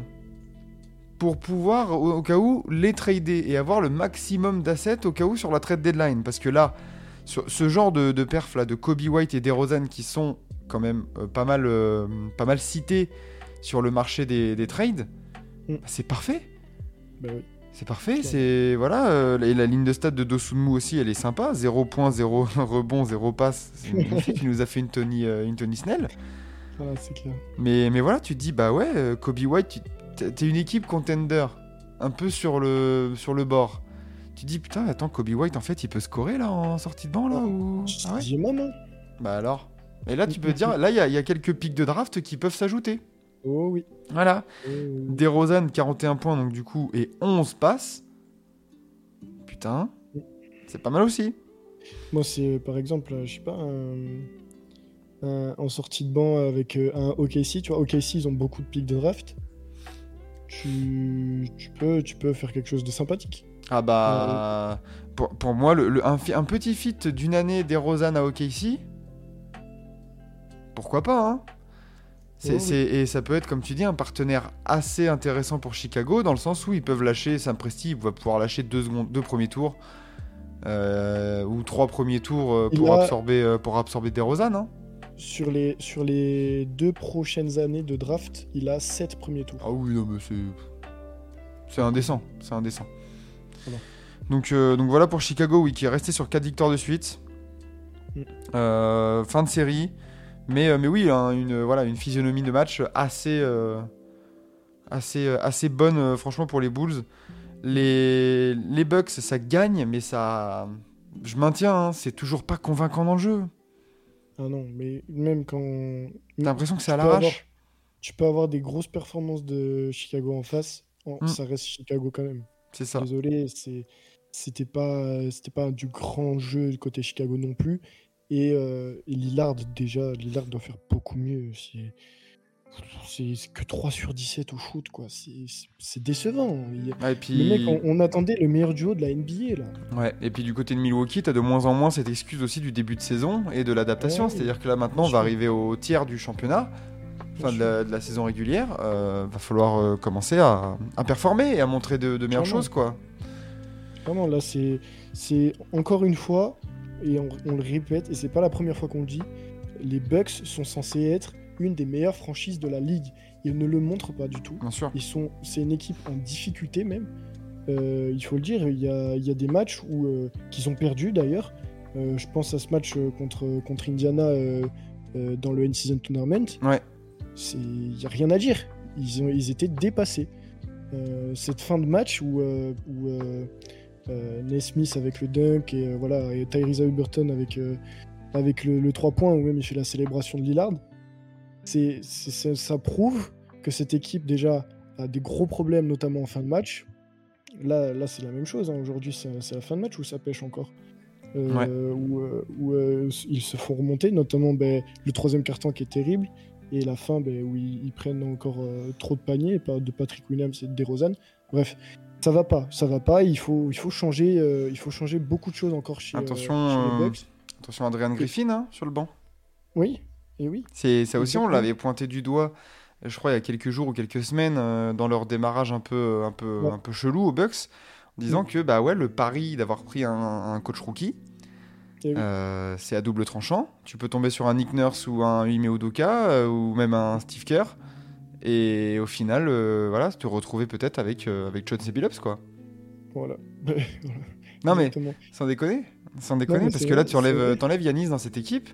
pour pouvoir, au, au cas où, les trader et avoir le maximum d'assets au cas où sur la trade deadline. Parce que là, sur ce genre de, de perf là, de Kobe White et DeRozan qui sont quand même euh, pas, mal, euh, pas mal cités sur le marché des, des trades, Mm. bah, c'est parfait. Bah oui. C'est parfait, c'est voilà, euh, et la ligne de stats de Dosunmu aussi, elle est sympa, 0 points, 0 rebond, 0 passe. C'est magnifique, il nous a fait une Tony, euh, une Tony Snell. Voilà, c'est clair. Mais, mais voilà, tu te dis, bah ouais, euh, Kobe White, tu- t'es une équipe contender, un peu sur le, sur le bord. Tu te dis, putain, attends, Kobe White, en fait, il peut scorer là en sortie de banc là ou... Je Ah ouais hein. Bah alors Et là, tu peux dire, là, il y, y a quelques pics de draft qui peuvent s'ajouter. Oh oui. Voilà. Oh, oui. DeRozan, 41 points, donc du coup, et 11 passes. Putain, c'est pas mal aussi. Moi, c'est par exemple, euh, je sais pas, un- un- en sortie de banc avec euh, un OKC. Tu vois, OKC, ils ont beaucoup de pics de draft. Tu, tu, peux, tu peux faire quelque chose de sympathique. Ah bah, pour, pour moi, le, le- un, petit fit d'une année DeRozan à OKC, pourquoi pas, hein Et ça peut être, comme tu dis, un partenaire assez intéressant pour Chicago, dans le sens où ils peuvent lâcher, Sam Presti il va pouvoir lâcher deux, secondes, deux premiers tours, euh, ou trois premiers tours euh, Il pour, absorber, euh, pour absorber DeRozan, hein Sur les, sur les deux prochaines années de draft, il a 7 premiers tours. Ah oui, non, mais c'est. C'est indécent. C'est indécent. Voilà. Donc, euh, donc voilà pour Chicago, oui, qui est resté sur 4 victoires de suite. Mm. Euh, fin de série. Mais, euh, mais oui, hein, une, voilà, une physionomie de match assez, euh, assez, euh, assez bonne, franchement, pour les Bulls. Les, les Bucks, ça gagne, mais ça. Je maintiens, hein, c'est toujours pas convaincant dans le jeu. Ah non, mais même quand. T'as l'impression que c'est à l'arrache. Tu peux avoir des grosses performances de Chicago en face, en- Mm. ça reste Chicago quand même. C'est ça. Désolé, c'était pas pas du grand jeu côté Chicago non plus. Et, euh, et Lillard déjà, Lillard doit faire beaucoup mieux. C'est que 3 sur 17 au shoot quoi. C'est décevant. Ah, et puis... Le mec, on, on attendait le meilleur duo de la NBA là. Ouais, et puis du côté de Milwaukee, t'as de moins en moins cette excuse aussi du début de saison et de l'adaptation. Ouais, C'est-à-dire que là maintenant, on va arriver au tiers du championnat, Bien fin de la, de la saison régulière. Euh, va falloir euh, commencer à, à performer et à montrer de, de meilleures Clairement. choses, quoi. Vraiment, là, c'est encore une fois, et on, on le répète, et c'est pas la première fois qu'on le dit, les Bucks sont censés être une des meilleures franchises de la ligue. Ils ne le montrent pas du tout. Bien sûr. Ils sont, c'est une équipe en difficulté même. Euh, il faut le dire, il y a, il y a des matchs où, euh, qu'ils ont perdu d'ailleurs. Euh, je pense à ce match contre, contre Indiana dans le N-Season Tournament. Ouais. C'est- Il n'y a rien à dire. Ils, ont, ils étaient dépassés. Cette fin de match où, où euh, Naismith avec le dunk et, euh, voilà, et Tyrese Haliburton avec, euh, avec le, le 3 points où même il fait la célébration de Lillard, c'est, ça prouve que cette équipe déjà a des gros problèmes, notamment en fin de match. Là, là c'est la même chose. hein. Aujourd'hui, c'est, c'est la fin de match où ça pêche encore? Euh, Où, où, euh, ils se font remonter, notamment ben, le troisième carton qui est terrible et la fin ben, où ils, ils prennent encore euh, trop de paniers pas de Patrick Williams et de DeRozan. Bref, ça va pas, ça va pas. Il faut, il faut changer, euh, il faut changer beaucoup de choses encore chez, euh, Attention, chez euh, les Bucks. Attention, Adrian Griffin hein, sur le banc. Oui, et oui. C'est ça aussi, on l'avait pointé du doigt. euh, Je crois il y a quelques jours ou quelques semaines euh, dans leur démarrage un peu, un peu, Ouais. un peu chelou aux Bucks, en disant que bah ouais, le pari d'avoir pris un, un coach rookie, oui. Euh, c'est à double tranchant. Tu peux tomber sur un Nick Nurse ou un Ime Udoka euh, ou même un Steve Kerr. Et au final, euh, voilà, te retrouver peut-être avec, euh, avec Chauncey Billups, quoi. Voilà. Non, mais sans déconner. Sans déconner, parce que là, tu enlèves, t'enlèves Yanis dans cette équipe.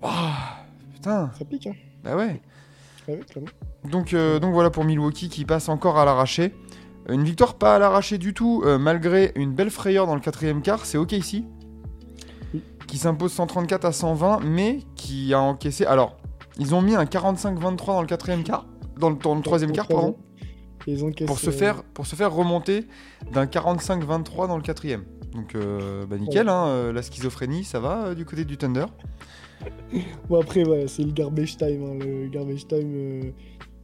Waouh, putain, Ça pique, hein. bah ouais. Clairement. Donc, euh, donc voilà pour Milwaukee qui passe encore à l'arraché. Une victoire pas à l'arraché du tout, euh, malgré une belle frayeur dans le quatrième quart, c'est OKC. Oui. Qui s'impose 134 à 120, mais qui a encaissé. Alors, Ils ont mis un 45-23 dans le quatrième quart, dans le, dans le troisième quart, pardon, Et ils encaissent, pour se euh, faire, pour se faire remonter d'un 45-23 dans le quatrième. Donc, euh, bah nickel, hein, euh, la schizophrénie, ça va euh, du côté du Thunder? Bon, après, ouais, c'est le garbage time. hein. Le garbage time,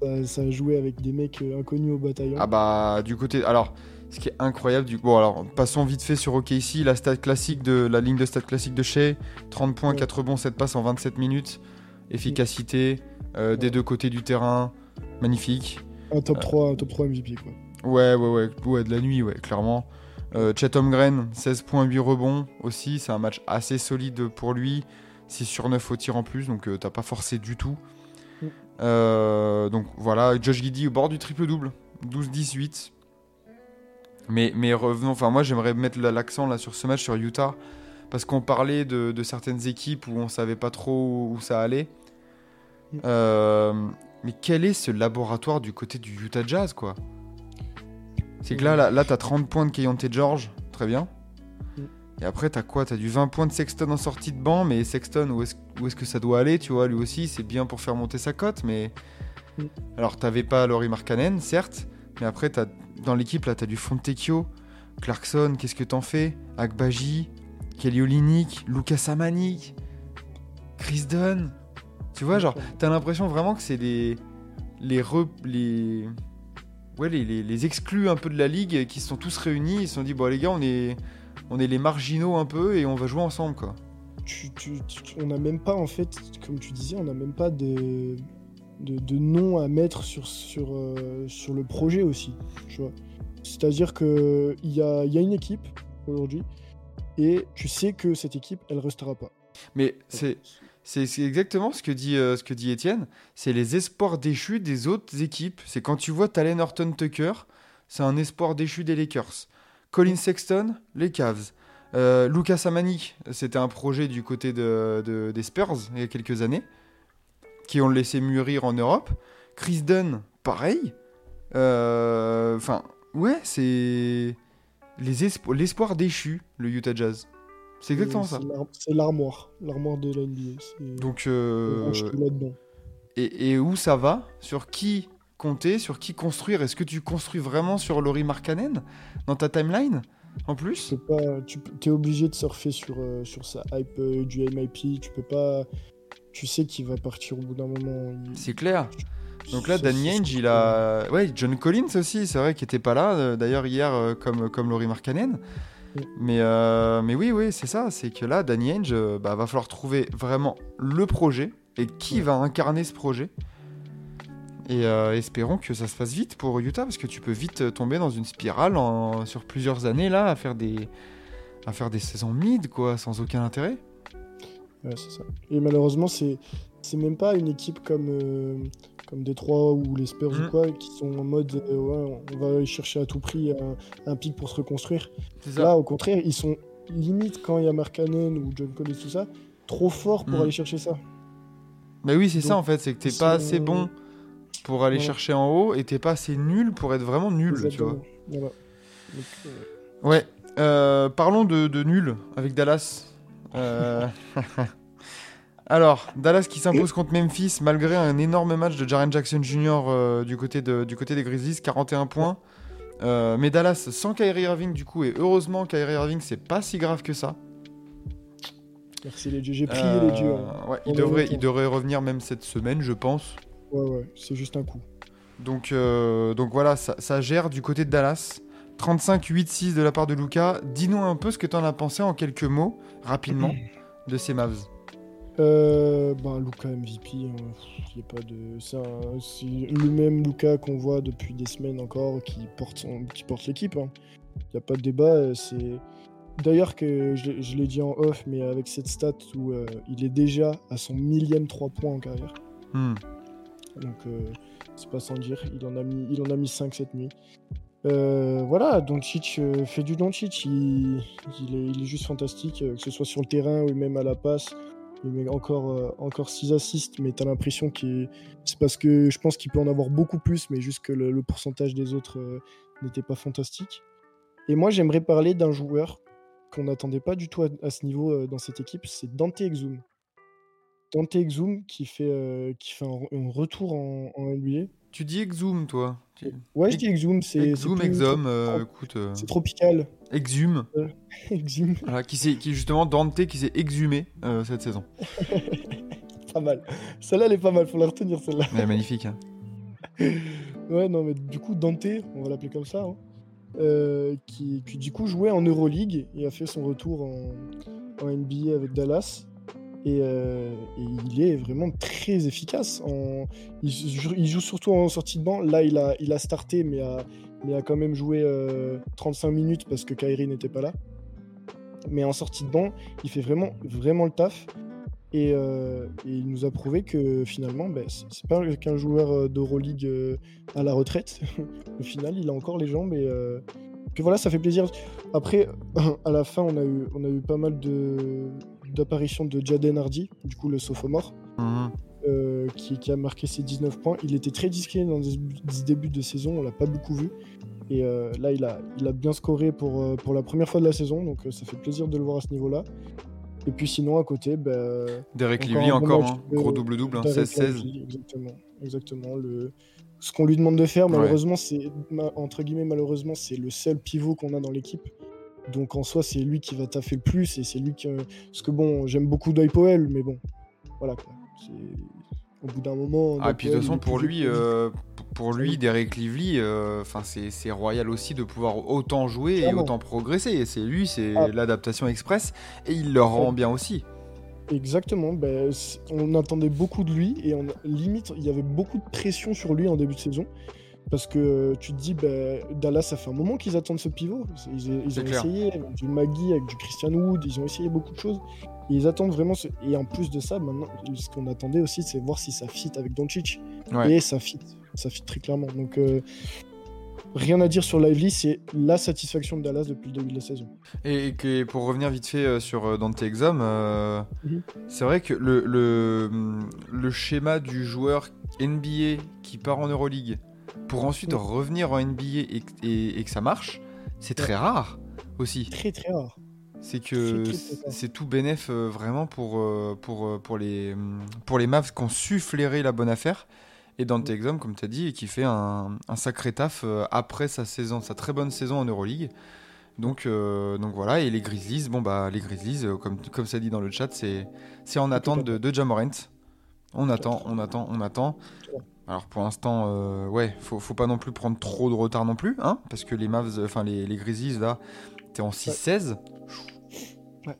euh, ça, a joué avec des mecs inconnus au bataillon. Ah bah, du côté. Alors, ce qui est incroyable, du bon, alors, passons vite fait sur OKC, la stat classique de la ligne de stat classique de Shea 30 points, Ouais. 4 rebonds, 7 passes en 27 minutes, efficacité euh, des deux côtés du terrain, magnifique. Un euh, top 3, un top 3 MVP, quoi. Ouais, ouais, ouais, ouais, de la nuit, ouais, clairement. Euh, Chet Holmgren, 16.8 rebonds aussi, c'est un match assez solide pour lui. 6 sur 9 au tir en plus, donc euh, t'as pas forcé du tout. Mm. Euh, donc voilà, Josh Giddy au bord du triple-double, 12-18. Mais, mais revenons, enfin moi j'aimerais mettre la- l'accent là sur ce match sur Utah, parce qu'on parlait de, de certaines équipes où on savait pas trop où ça allait. Mm. Euh, mais quel est ce laboratoire du côté du Utah Jazz, quoi? C'est que là, là, là t'as 30 points de Keyonte George, très bien. Mm. Et après, t'as quoi? T'as du 20 points de Sexton en sortie de banc, mais Sexton, où est-ce que ça doit aller? Tu vois, lui aussi, c'est bien pour faire monter sa cote, mais. Mm. Alors, t'avais pas Laurie Markkanen, certes, mais après, t'as, dans l'équipe, là, t'as du Fontecchio, Clarkson, qu'est-ce que t'en fais? Agbaji, Kelly Olynyk, Lucas Amanik, Chris Dunn. Tu vois, genre, t'as l'impression vraiment que c'est les. Les. re- les... Ouais, les, les, les exclus un peu de la ligue qui se sont tous réunis. Ils se sont dit, bon, les gars, on est, on est les marginaux un peu et on va jouer ensemble, quoi. Tu- tu- tu- on n'a même pas, en fait, comme tu disais, on n'a même pas de, de, de nom à mettre sur, sur, euh, sur le projet aussi. Tu vois. C'est-à-dire qu'il y a, y a une équipe aujourd'hui et tu sais que cette équipe, elle restera pas. Mais c'est. Exactement ce que dit, euh, ce que dit Étienne. C'est les espoirs déchus des autres équipes. C'est quand tu vois Talen Horton Tucker, c'est un espoir déchu des Lakers. Colin Sexton, les Cavs. Euh, Lucas Amanik, c'était un projet du côté de, de- des Spurs il y a quelques années, qui ont laissé mûrir en Europe. Chris Dunn, pareil. Euh, Enfin, ouais, c'est l'espoir déchu, le Utah Jazz. C'est exactement Et ça. c'est l'ar- C'est l'armoire, l'armoire de la NBA. Donc, on euh, et, et où ça va? Sur qui compter? Sur qui construire? Est-ce que tu construis vraiment sur Laurie Markkanen? Dans ta timeline En plus? Tu peux pas, tu es obligé de surfer sur, euh, sur sa hype euh, du MIP. Tu peux pas. Tu sais qu'il va partir au bout d'un moment. il- C'est clair. Donc là, Danny Ainge, il a. Ouais, John Collins aussi, c'est vrai qu'il était pas là, euh, d'ailleurs, hier, euh, comme, comme Laurie Markkanen. Mm. Mais, euh, mais oui, oui, c'est ça. C'est que là, Danny Ainge, bah, va falloir trouver vraiment le projet et qui va incarner ce projet. Et euh, espérons que ça se fasse vite pour Utah parce que tu peux vite tomber dans une spirale en- sur plusieurs années là à faire des à faire des saisons mid quoi sans aucun intérêt. Ouais, c'est ça. Et malheureusement, c'est c'est même pas une équipe comme, euh, comme Détroit ou les Spurs Mm. ou quoi, qui sont en mode euh, ouais, on va aller chercher à tout prix un, un pic pour se reconstruire. Là, au contraire, ils sont limite quand il y a Mark Cannon ou John Collins, tout ça, trop forts pour Mm. aller chercher ça. Mais oui, c'est ça en fait, c'est que t'es pas assez bon pour aller chercher en haut et t'es pas assez nul pour être vraiment nul, tu vois. Exactement. Voilà. Donc, euh, Ouais. Euh, parlons de, de nul avec Dallas. Alors, Dallas qui s'impose contre Memphis malgré un énorme match de Jaren Jackson Jr. euh, du, côté de- du côté des Grizzlies, 41 points. Euh, mais Dallas sans Kyrie Irving du coup, et heureusement Kyrie Irving c'est pas si grave que ça. merci les dieux. J'ai prié Euh, les dieux. hein. ouais, il, devrait, longtemps. il devrait revenir même cette semaine, je pense. Ouais, ouais, c'est juste un coup. Donc, euh, donc voilà, ça, ça gère du côté de Dallas. 35-8-6 de la part de Luca. Dis-nous un peu ce que tu en as pensé en quelques mots, rapidement, de ces Mavs. Euh, bah, Luca MVP, il n'y a pas de. ça, C'est le même Luca qu'on voit depuis des semaines encore qui porte, son- qui porte l'équipe. Il n'y a pas de débat. euh, C'est. D'ailleurs, que je, l'ai- je l'ai dit en off, mais avec cette stat où euh, il est déjà à son millième 3 points en carrière. Hmm. Donc, euh, c'est pas sans dire. Il en a mis, il en a mis 5 cette nuit. Euh, voilà, Doncic euh, fait du Doncic. Il, il, est, il est juste fantastique, euh, que ce soit sur le terrain ou même à la passe. Encore, euh, encore 6 assists, mais t'as l'impression qu'il. C'est parce que je pense qu'il peut en avoir beaucoup plus, mais juste que le, pourcentage des autres euh, n'était pas fantastique. Et moi, j'aimerais parler d'un joueur qu'on n'attendait pas du tout à, ce niveau euh, dans cette équipe, c'est Dante Exum. Dante Exum qui fait, euh, un, retour en, en. Tu dis Exum, toi Tu- Ouais, je dis Exum, c'est plus- Exum, euh, écoute. euh, c'est tropical. Exhume, Exum, voilà, qui, s'est- qui justement Dante qui s'est exhumé euh, cette saison. pas mal. Celle-là, elle est pas mal, faut la retenir celle-là. Elle est magnifique. hein. Ouais, non, mais du coup, Dante, on va l'appeler comme ça, hein, euh, qui, qui du coup jouait en Euroleague et a fait son retour en, en NBA avec Dallas. Et, euh, et il est vraiment très efficace. En, il, joue- surtout en sortie de banc. Là, il a, il a starté, mais a, mais a quand même joué euh, 35 minutes parce que Kyrie n'était pas là. Mais en sortie de banc, il fait vraiment, vraiment le taf. Et, euh, il nous a prouvé que finalement, ben, c'est pas qu'un joueur euh, d'Euroleague à la retraite. Au final, il a encore les jambes. Et puis voilà, ça fait plaisir. Après, à la fin, on a eu, on a eu pas mal de d'apparitions de Jaden Hardy, du coup le sophomore, Mhm. euh, qui, qui a marqué ses 19 points. Il était très discret dans ce début de saison, on l'a pas beaucoup vu. Et euh, là, il a, il a bien scoré pour, euh, pour la première fois de la saison, donc ça fait plaisir de le voir à ce niveau-là. Et puis sinon, à côté, ben, Derek Lively, encore, hein, gros double-double, hein, Derek 16-16. Lively, Exactement, exactement. Le... Ce qu'on lui demande de faire, Ouais. malheureusement, c'est entre guillemets, malheureusement, c'est le seul pivot qu'on a dans l'équipe. Donc en soi, c'est lui qui va taffer le plus et c'est lui qui. Parce que bon, j'aime beaucoup Doy Powell, mais bon, voilà quoi. Au bout d'un moment. Ah, et puis de toute façon, est pour lui, euh, pour lui, Derek Lively, euh, enfin c'est c'est royal aussi de pouvoir autant jouer et autant progresser. Et c'est lui, c'est Ah. l'adaptation express, et il le rend Ouais. bien aussi. Exactement, ben, on attendait beaucoup de lui et on, limite il y avait beaucoup de pression sur lui en début de saison parce que tu te dis ben, Dallas ça fait un moment qu'ils attendent ce pivot, ils, ont clair. essayé avec du Maggie, avec du Christian Wood, ils ont essayé beaucoup de choses et ils attendent vraiment ce... et en plus de ça maintenant ce qu'on attendait aussi c'est voir si ça fit avec Doncic Ouais. et ça fit, ça fit très clairement donc euh, rien à dire sur Lively, c'est la satisfaction de Dallas depuis le début de la saison. Et, que pour revenir vite fait euh, sur euh, Dante Exum, euh, Mhm. c'est vrai que le, le, le schéma du joueur NBA qui part en Euroleague pour ensuite Mhm. revenir en NBA et, que- et- et que ça marche, c'est très rare aussi. Très très rare. C'est que c'est tout bénéf euh, vraiment pour, euh, pour, euh, pour, les, hum, pour les Mavs qui ont su flairer la bonne affaire. Et Dante Mm. Exum, comme tu as dit, et qui fait un, un sacré taf après sa saison, sa très bonne saison en Euroleague. Donc, euh, donc voilà, et les Grizzlies, bon bah les Grizzlies, euh, comme, comme ça dit dans le chat, c'est c'est en attente de, de Jamorant. On attend, on attend, on attend. Alors pour l'instant, euh, ouais, faut, faut pas non plus prendre trop de retard non plus, hein, parce que les Mavs, enfin les, les Grizzlies là, t'es en 6-16. Ouais,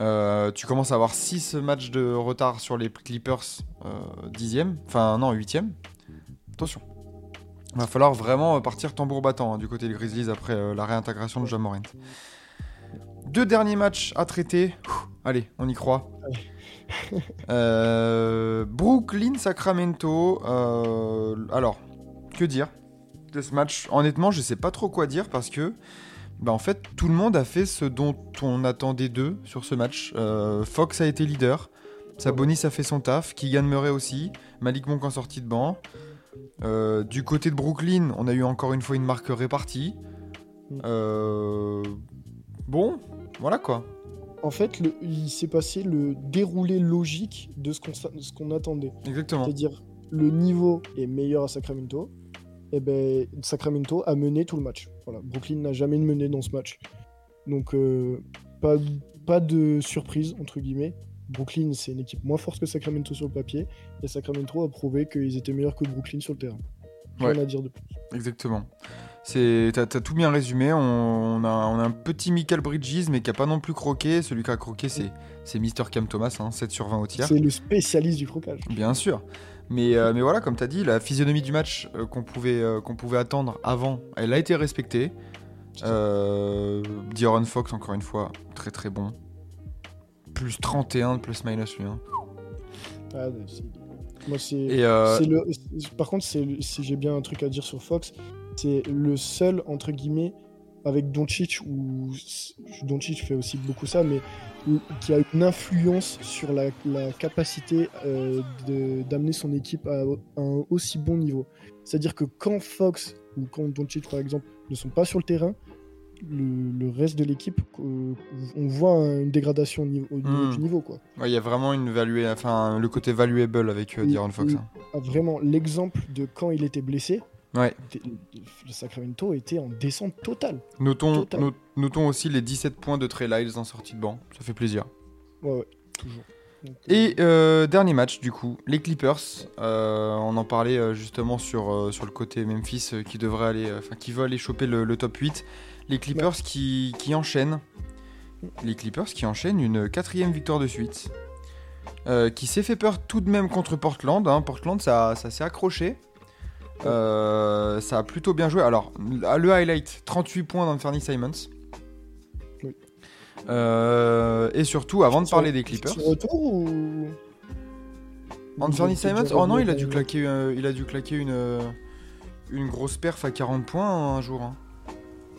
Euh, tu commences à avoir 6 matchs de retard sur les Clippers, euh, 10e, enfin non, 8e. Attention. Va falloir vraiment partir tambour battant hein, du côté des Grizzlies après euh, la réintégration de Jamorant. Deux derniers matchs à traiter. Ouh, Allez, on y croit. Euh, Brooklyn, Sacramento. euh, alors, que dire de ce match? Honnêtement, je sais pas trop quoi dire parce que, bah, en fait, tout le monde a fait ce dont on attendait d'eux sur ce match. Euh, Fox a été leader. Sabonis a fait son taf. Keegan Murray aussi. Malik Monk en sortie de banc. Du côté de Brooklyn, on a eu encore une fois une marque répartie. Bon, voilà quoi. En fait, le- il s'est passé le déroulé logique de ce qu'on attendait. Exactement. C'est-à-dire, le niveau est meilleur à Sacramento. Et ben, Sacramento a mené tout le match. Voilà, Brooklyn n'a jamais mené dans ce match. Donc, euh, pas, pas de surprise, entre guillemets. Brooklyn, c'est une équipe moins forte que Sacramento sur le papier. Et Sacramento a prouvé qu'ils étaient meilleurs que Brooklyn sur le terrain. Rien Ouais. à dire de plus. Exactement. C'est, t'as, t'as tout bien résumé. On, on a, on a un petit Michael Bridges, mais qui a pas non plus croqué. Celui qui a croqué, c'est, c'est Mr. Cam Thomas, hein, 7 sur 20 au tiers. C'est le spécialiste du crocage. Bien sûr. Mais, euh, mais voilà, comme tu as dit, la physionomie du match euh, qu'on pouvait, euh, qu'on pouvait attendre avant, elle a été respectée. Euh, D'Aaron Fox, encore une fois, très très bon. Plus 31 de plus minus lui. hein. Ah, c'est- Moi, c'est. Et euh, C'est le- Par contre, c'est si j'ai bien un truc à dire sur Fox, c'est le seul, entre guillemets, avec Doncic, où Doncic fait aussi beaucoup ça, mais qui a une influence sur la, la capacité euh, d'amener son équipe à, à un aussi bon niveau. C'est-à-dire que quand Fox ou quand Doncic, par exemple, ne sont pas sur le terrain, le, le reste de l'équipe, euh, on voit un- une dégradation au niveau, au niveau Hmm. du niveau. Quoi. Ouais, il y a vraiment une value, enfin le côté valuable avec euh, Fox. hein. Ah, vraiment, l'exemple de quand il était blessé, Ouais. le Sacramento était en descente totale. Notons, Total. not- notons aussi les 17 points de Trey Lyles en sortie de banc. Ça fait plaisir. Ouais, ouais, toujours. Donc, euh, Et euh, dernier match du coup, les Clippers. Euh, on en parlait justement sur, sur le côté Memphis qui devrait aller, enfin qui veut aller choper le, le top 8. Les Clippers qui, qui enchaînent, les Clippers qui enchaînent une quatrième victoire de suite, euh, qui s'est fait peur tout de même contre Portland. hein. Portland ça, ça s'est accroché. Euh, ça a plutôt bien joué. Alors, le highlight 38 points d'Anthony Simons. Oui. Euh, et surtout, avant de parler des Clippers. retour ou. Anthony Simons Oh non, il a dû claquer, euh, il a dû claquer une, une grosse perf à 40 points hein, un jour. hein.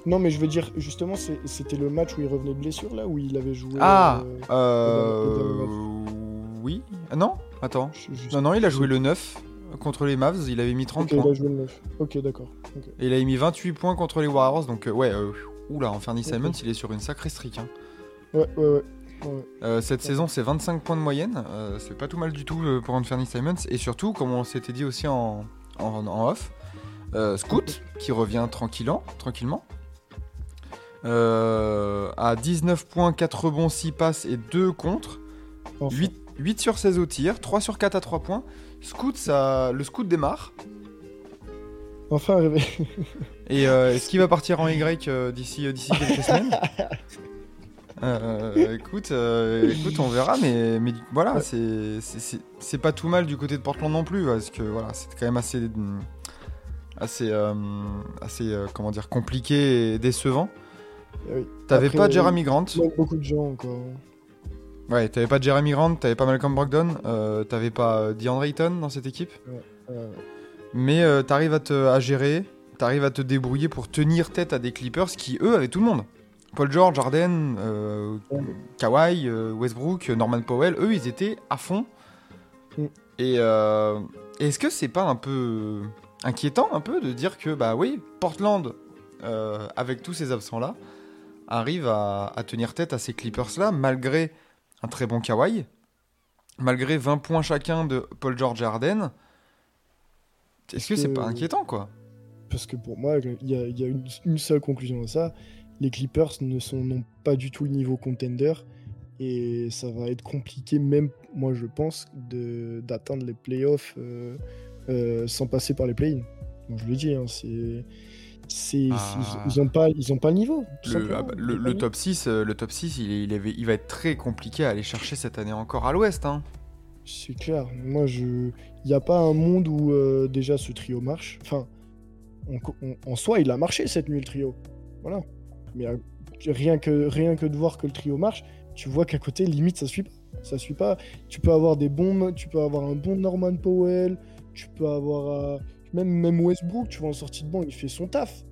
Non, mais je veux dire, justement, c'était le match où il revenait de blessure, là, où il avait joué. Ah euh, le Oui Ah Non Attends. je- je- Non, non, il a joué le 9 contre les Mavs, il avait mis 30 Ok, il points. a joué le 9. Ok, d'accord. Et il avait mis 28 points contre les Warriors, donc euh, ouais, euh, oula, Anthony. Simons, il est sur une sacrée streak. hein. Ouais, ouais, ouais. ouais. Euh, cette saison, c'est 25 points de moyenne, euh, c'est pas tout mal du tout pour Anthony Simons. Et surtout, comme on s'était dit aussi en, en, en off, Scoot, qui revient tranquillement, tranquillement. À 19 points, 4 rebonds, 6 passes et 2 contre. Enfin. 8, 8 sur 16 au tir, 3 sur 4 à 3 points. Scoot, ça, le Scoot démarre. Enfin arrivé. Et euh, est-ce qu'il va partir en Y euh, d'ici euh, d'ici quelques semaines? Euh, écoute, écoute, on verra, mais, mais voilà, Ouais. c'est- c'est c'est- c'est pas tout mal du côté de Portland non plus, parce que voilà, c'est quand même assez, mm, assez, assez comment dire, compliqué et décevant. Oui. T'avais pas Jeremy Grant, beaucoup de gens encore. Ouais, t'avais pas Jeremy Grant, t'avais pas Malcolm Brogdon, euh, t'avais pas euh, DeAndre Ayton dans cette équipe, mais euh, t'arrives à te à gérer, t'arrives à te débrouiller pour tenir tête à des Clippers qui eux avaient tout le monde. Paul George, Harden, euh, Ouais. Kawhi, Westbrook, Norman Powell, eux ils étaient à fond. Et est-ce que c'est pas un peu inquiétant un peu de dire que bah oui, Portland avec tous ces absents là arrive à, à tenir tête à ces Clippers là malgré un très bon Kawhi, malgré 20 points chacun de Paul George et Harden. Est-ce que c'est pas inquiétant quoi? Parce que pour moi, il y a, il y a une, une seule conclusion à ça. Les Clippers ne sont non pas du tout le niveau contender. Et ça va être compliqué, même moi je pense, de- d'atteindre les playoffs euh, euh, sans passer par les play-ins. Je le dis, hein, c'est. Ah. Ils, ils ont pas, ils ont pas le niveau. Le, ah bah, le- top 6, euh, le top 6 il, est- il avait- il va être très compliqué à aller chercher cette année encore à l'ouest. Hein. C'est clair. Moi, je. Il n'y a pas un monde où euh, déjà ce trio marche. Enfin, on- on- en soi, il a marché cette nuit le trio. Voilà. Mais euh, rien, que, rien que de voir que le trio marche, tu vois qu'à côté, limite, ça suit pas. Ça suit pas. Tu peux avoir des bons. Tu peux avoir un bon Norman Powell. Tu peux avoir. euh, même, même Westbrook, tu vois, en sortie de banc, il fait son taf.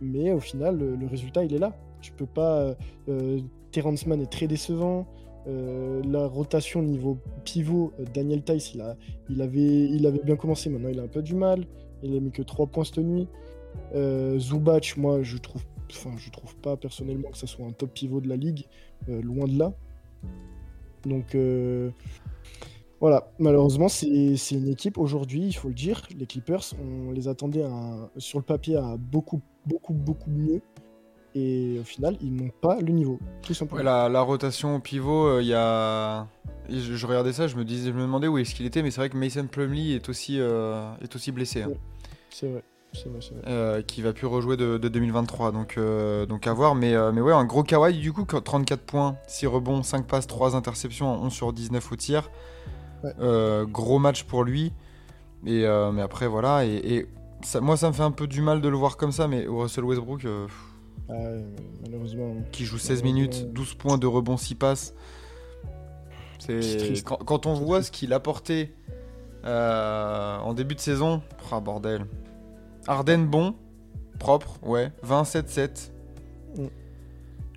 Mais au final, le, résultat, il est là. Tu peux pas. euh, euh, Terrence Mann est très décevant. Euh, la rotation niveau pivot, euh, Daniel Tice, il, a, il, avait, il avait bien commencé, maintenant il a un peu du mal. Il a mis que 3 points cette nuit. Euh, Zubac, moi je trouve, enfin, je trouve pas personnellement que ça soit un top pivot de la ligue, loin de là. Donc voilà, malheureusement c'est une équipe aujourd'hui, il faut le dire, les Clippers, on les attendait à- sur le papier à beaucoup, beaucoup, beaucoup mieux. Et au final, ils n'ont pas le niveau, tout simplement. Ouais, la, la rotation au pivot, euh, il y a. Je, je regardais ça, je me disais, je me demandais où est-ce qu'il était, mais c'est vrai que Mason Plumlee est aussi, euh, est aussi blessé. hein. C'est vrai, c'est vrai, vrai. Euh, qui va plus rejouer de, de 2023. Donc, euh, donc à voir. Mais, euh, mais ouais, un gros Kawhi du coup, 34 points, 6 rebonds, 5 passes, 3 interceptions, 11 sur 19 au tir. Ouais. Euh, gros match pour lui. Et, euh, mais après, voilà. Et, et ça, moi, ça me fait un peu du mal de le voir comme ça. Mais Russell Westbrook, euh, Ah, malheureusement. qui joue 16 Malheureusement. minutes, 12 points de rebonds, 6 passes. C'est quand, quand on voit ce qu'il apportait en début de saison, ah bordel. Arden bon, propre, ouais, 27-7. Mm.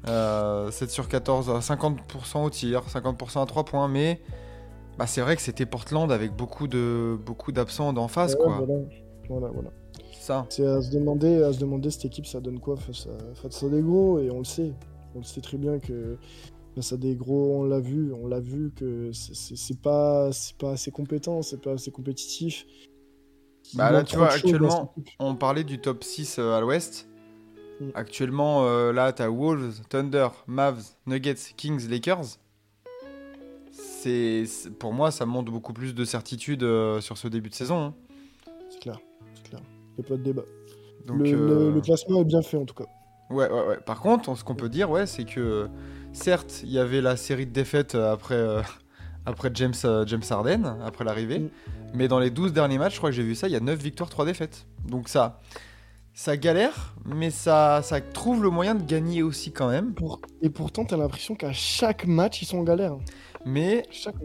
Euh, 7 sur 14, euh, 50% au tir, 50% à 3 points, mais bah, c'est vrai que c'était Portland avec beaucoup de beaucoup d'absents d'en face, Ouais, quoi. Voilà, voilà, voilà. ça. C'est à se demander, à se demander cette équipe, ça donne quoi face à, face à des gros, et on le sait. On le sait très bien que face à des gros, on l'a vu, on l'a vu que c'est- pas, c'est pas assez compétent, c'est pas assez compétitif. Bah là, tu vois, actuellement. On parlait du top 6 euh, à l'ouest. Mm. Actuellement, euh, là, t'as Wolves, Thunder, Mavs, Nuggets, Kings, Lakers. C'est, pour moi, ça montre beaucoup plus de certitude euh, sur ce début de saison. hein. C'est clair, c'est clair. Il n'y a pas de débat. Donc, le, euh, le classement est bien fait en tout cas. Ouais, ouais, ouais. Par contre, ce qu'on peut dire, ouais, c'est que certes, il y avait la série de défaites euh, après, euh, après James, James Harden, après l'arrivée, Mm. mais dans les 12 derniers matchs, je crois que j'ai vu ça, il y a 9 victoires, 3 défaites. Donc ça, ça galère, mais ça, ça trouve le moyen de gagner aussi quand même. Pour- Et pourtant, t'as l'impression qu'à chaque match, ils sont en galère. Mais,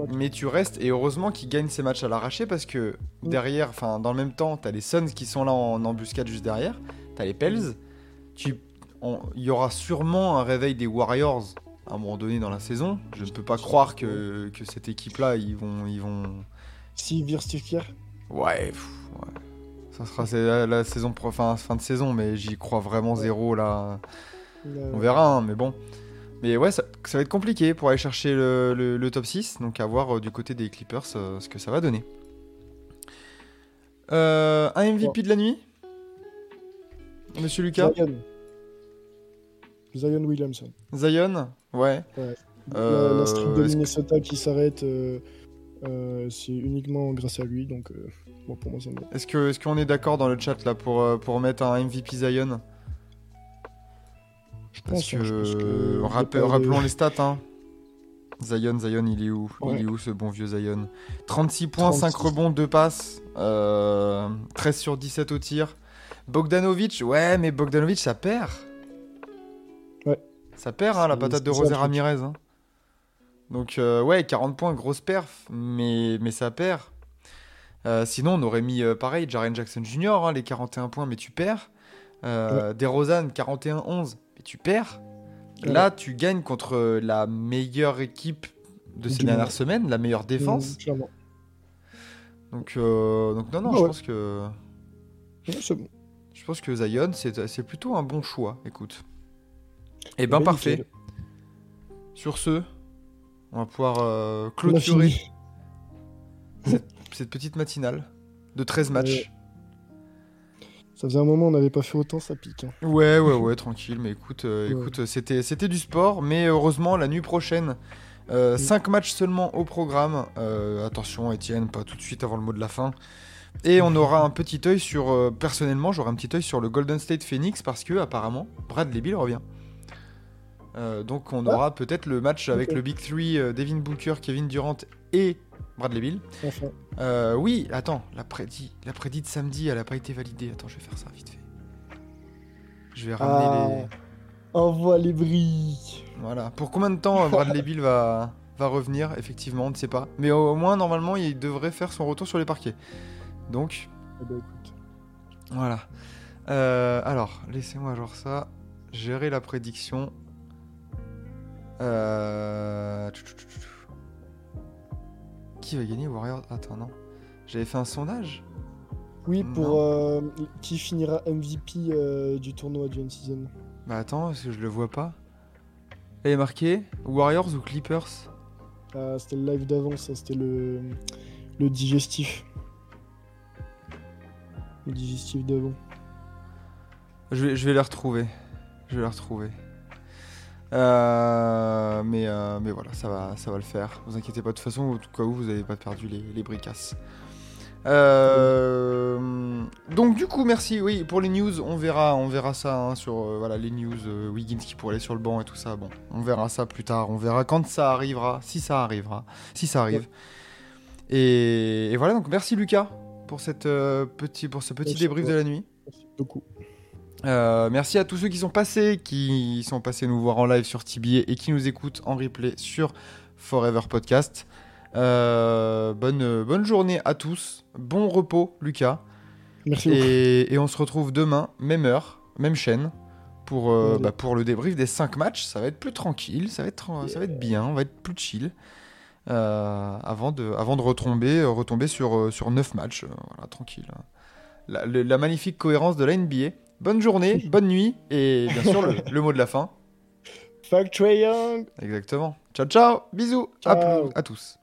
mais tu restes, et heureusement qu'ils gagnent ces matchs à l'arraché parce que Mm. derrière, enfin, dans le même temps, t'as les Suns qui sont là en embuscade juste derrière, t'as les Pels, il y aura sûrement un réveil des Warriors à un moment donné dans la saison. Je ne peux pas croire que, que cette équipe-là, ils vont, ils vont, S'ils virent Steve Kerr, ouais, pff, ouais. ça sera la, la saison, enfin, fin de saison, mais j'y crois vraiment zéro là. On verra, hein, mais bon. Mais ouais, ça, ça va être compliqué pour aller chercher le, le- le top 6. Donc à voir euh, du côté des Clippers euh, ce que ça va donner. Euh, un MVP de la nuit? Monsieur Lucas? Zion. Zion Williamson. Zion Ouais. La, la streak de que- Minnesota qui s'arrête, c'est uniquement grâce à lui. Donc, euh, bon, pour moi, ça me va. Est-ce qu'on est, d'accord dans le chat là pour, pour mettre un MVP Zion? Je pense, que, je pense que rappe- de- rappelons les stats. Hein. Zion, Zion, il est où? Ouais. Il est où ce bon vieux Zion? 36 points, 5 36. rebonds, 2 passes, euh, 13 sur 17 au tir. Bogdanovic, ouais, mais Bogdanovic, ça perd. Ouais. Ça perd, hein, la patate de truc. Ramirez. hein. Donc, euh, ouais, 40 points, grosse perf, mais, mais ça perd. Euh, sinon, on aurait mis euh, pareil, Jaren Jackson Jr., hein, les 41 points, mais tu perds. Euh, DeRozan, 41-11, mais tu perds. Ouais. Là, tu gagnes contre la meilleure équipe de ces dernières monde. semaines, la meilleure défense. Donc, euh, donc non, non, Ouais, je pense que Ouais, bon. je pense que Zion, c'est c'est plutôt un bon choix. Écoute. Et Eh ben ben, parfait. nickel. Sur ce, on va pouvoir euh, clôturer cette petite matinale de 13 matchs. Ça faisait un moment on n'avait pas fait autant, ça pique. hein. Ouais, ouais, ouais, tranquille. Mais écoute, euh, Ouais. écoute, c'était, c'était du sport, mais heureusement la nuit prochaine, Mm. 5 matchs seulement au programme. Euh, attention, Étienne, pas tout de suite avant le mot de la fin. Et on aura un petit œil sur, euh, personnellement, j'aurai un petit œil sur le Golden State Phoenix parce que apparemment Bradley Bill revient. Euh, donc on Ah. aura peut-être le match avec le Big Three, euh, Devin Booker, Kevin Durant et Bradley Bill. Enfin, Euh, oui, attends, la prédit, la prédit de samedi, elle a pas été validée. Attends, je vais faire ça vite fait. Je vais ramener Ah. les. envoie les bris. Voilà. Pour combien de temps euh, Bradley Bill va, va revenir? Effectivement, on ne sait pas. Mais au, au moins, normalement, il devrait faire son retour sur les parquets. Donc, Eh ben, écoute. voilà. Euh, alors, laissez-moi genre ça. Gérer la prédiction. Euh... Qui va gagner Warriors? Attends, non. J'avais fait un sondage? Oui, pour euh, qui finira MVP euh, du tournoi du N-Season. Bah attends, parce que je le vois pas. Elle est marquée Warriors ou Clippers? Ah, c'était le live d'avant, ça, c'était le, le digestif. Le digestif d'avant. je vais, je vais les retrouver. Je vais les retrouver. Euh, mais, euh, mais voilà, ça va, ça va le faire. Vous inquiétez pas, de toute façon, au cas où vous n'avez pas perdu les, les bricasses. Euh, donc du coup, merci. Oui, pour les news, on verra, on verra ça hein, sur voilà les news. Wiggins qui pourrait aller sur le banc et tout ça. Bon, on verra ça plus tard. On verra quand ça arrivera, si ça arrivera, si ça arrive. Et, et voilà. Donc merci Lucas pour cette petit pour ce petit Merci, débrief de la nuit. Merci beaucoup. Euh, merci à tous ceux qui sont passés, qui sont passés nous voir en live sur TBA et qui nous écoutent en replay sur Forever Podcast. Euh, bonne, bonne journée à tous. Bon repos, Lucas. Merci. Et, et on se retrouve demain, même heure, même chaîne, pour, euh, bah, pour le débrief des 5 matchs. Ça va être plus tranquille, ça va être, ça va être bien, on va être plus chill. avant, de, avant de retomber, retomber sur, sur 9 matchs. voilà, tranquille. la, le- la magnifique cohérence de la NBA. Bonne journée, bonne nuit et bien sûr le, le mot de la fin. Fuck Young Exactement. Ciao ciao, bisous à Ciao. plus- à tous.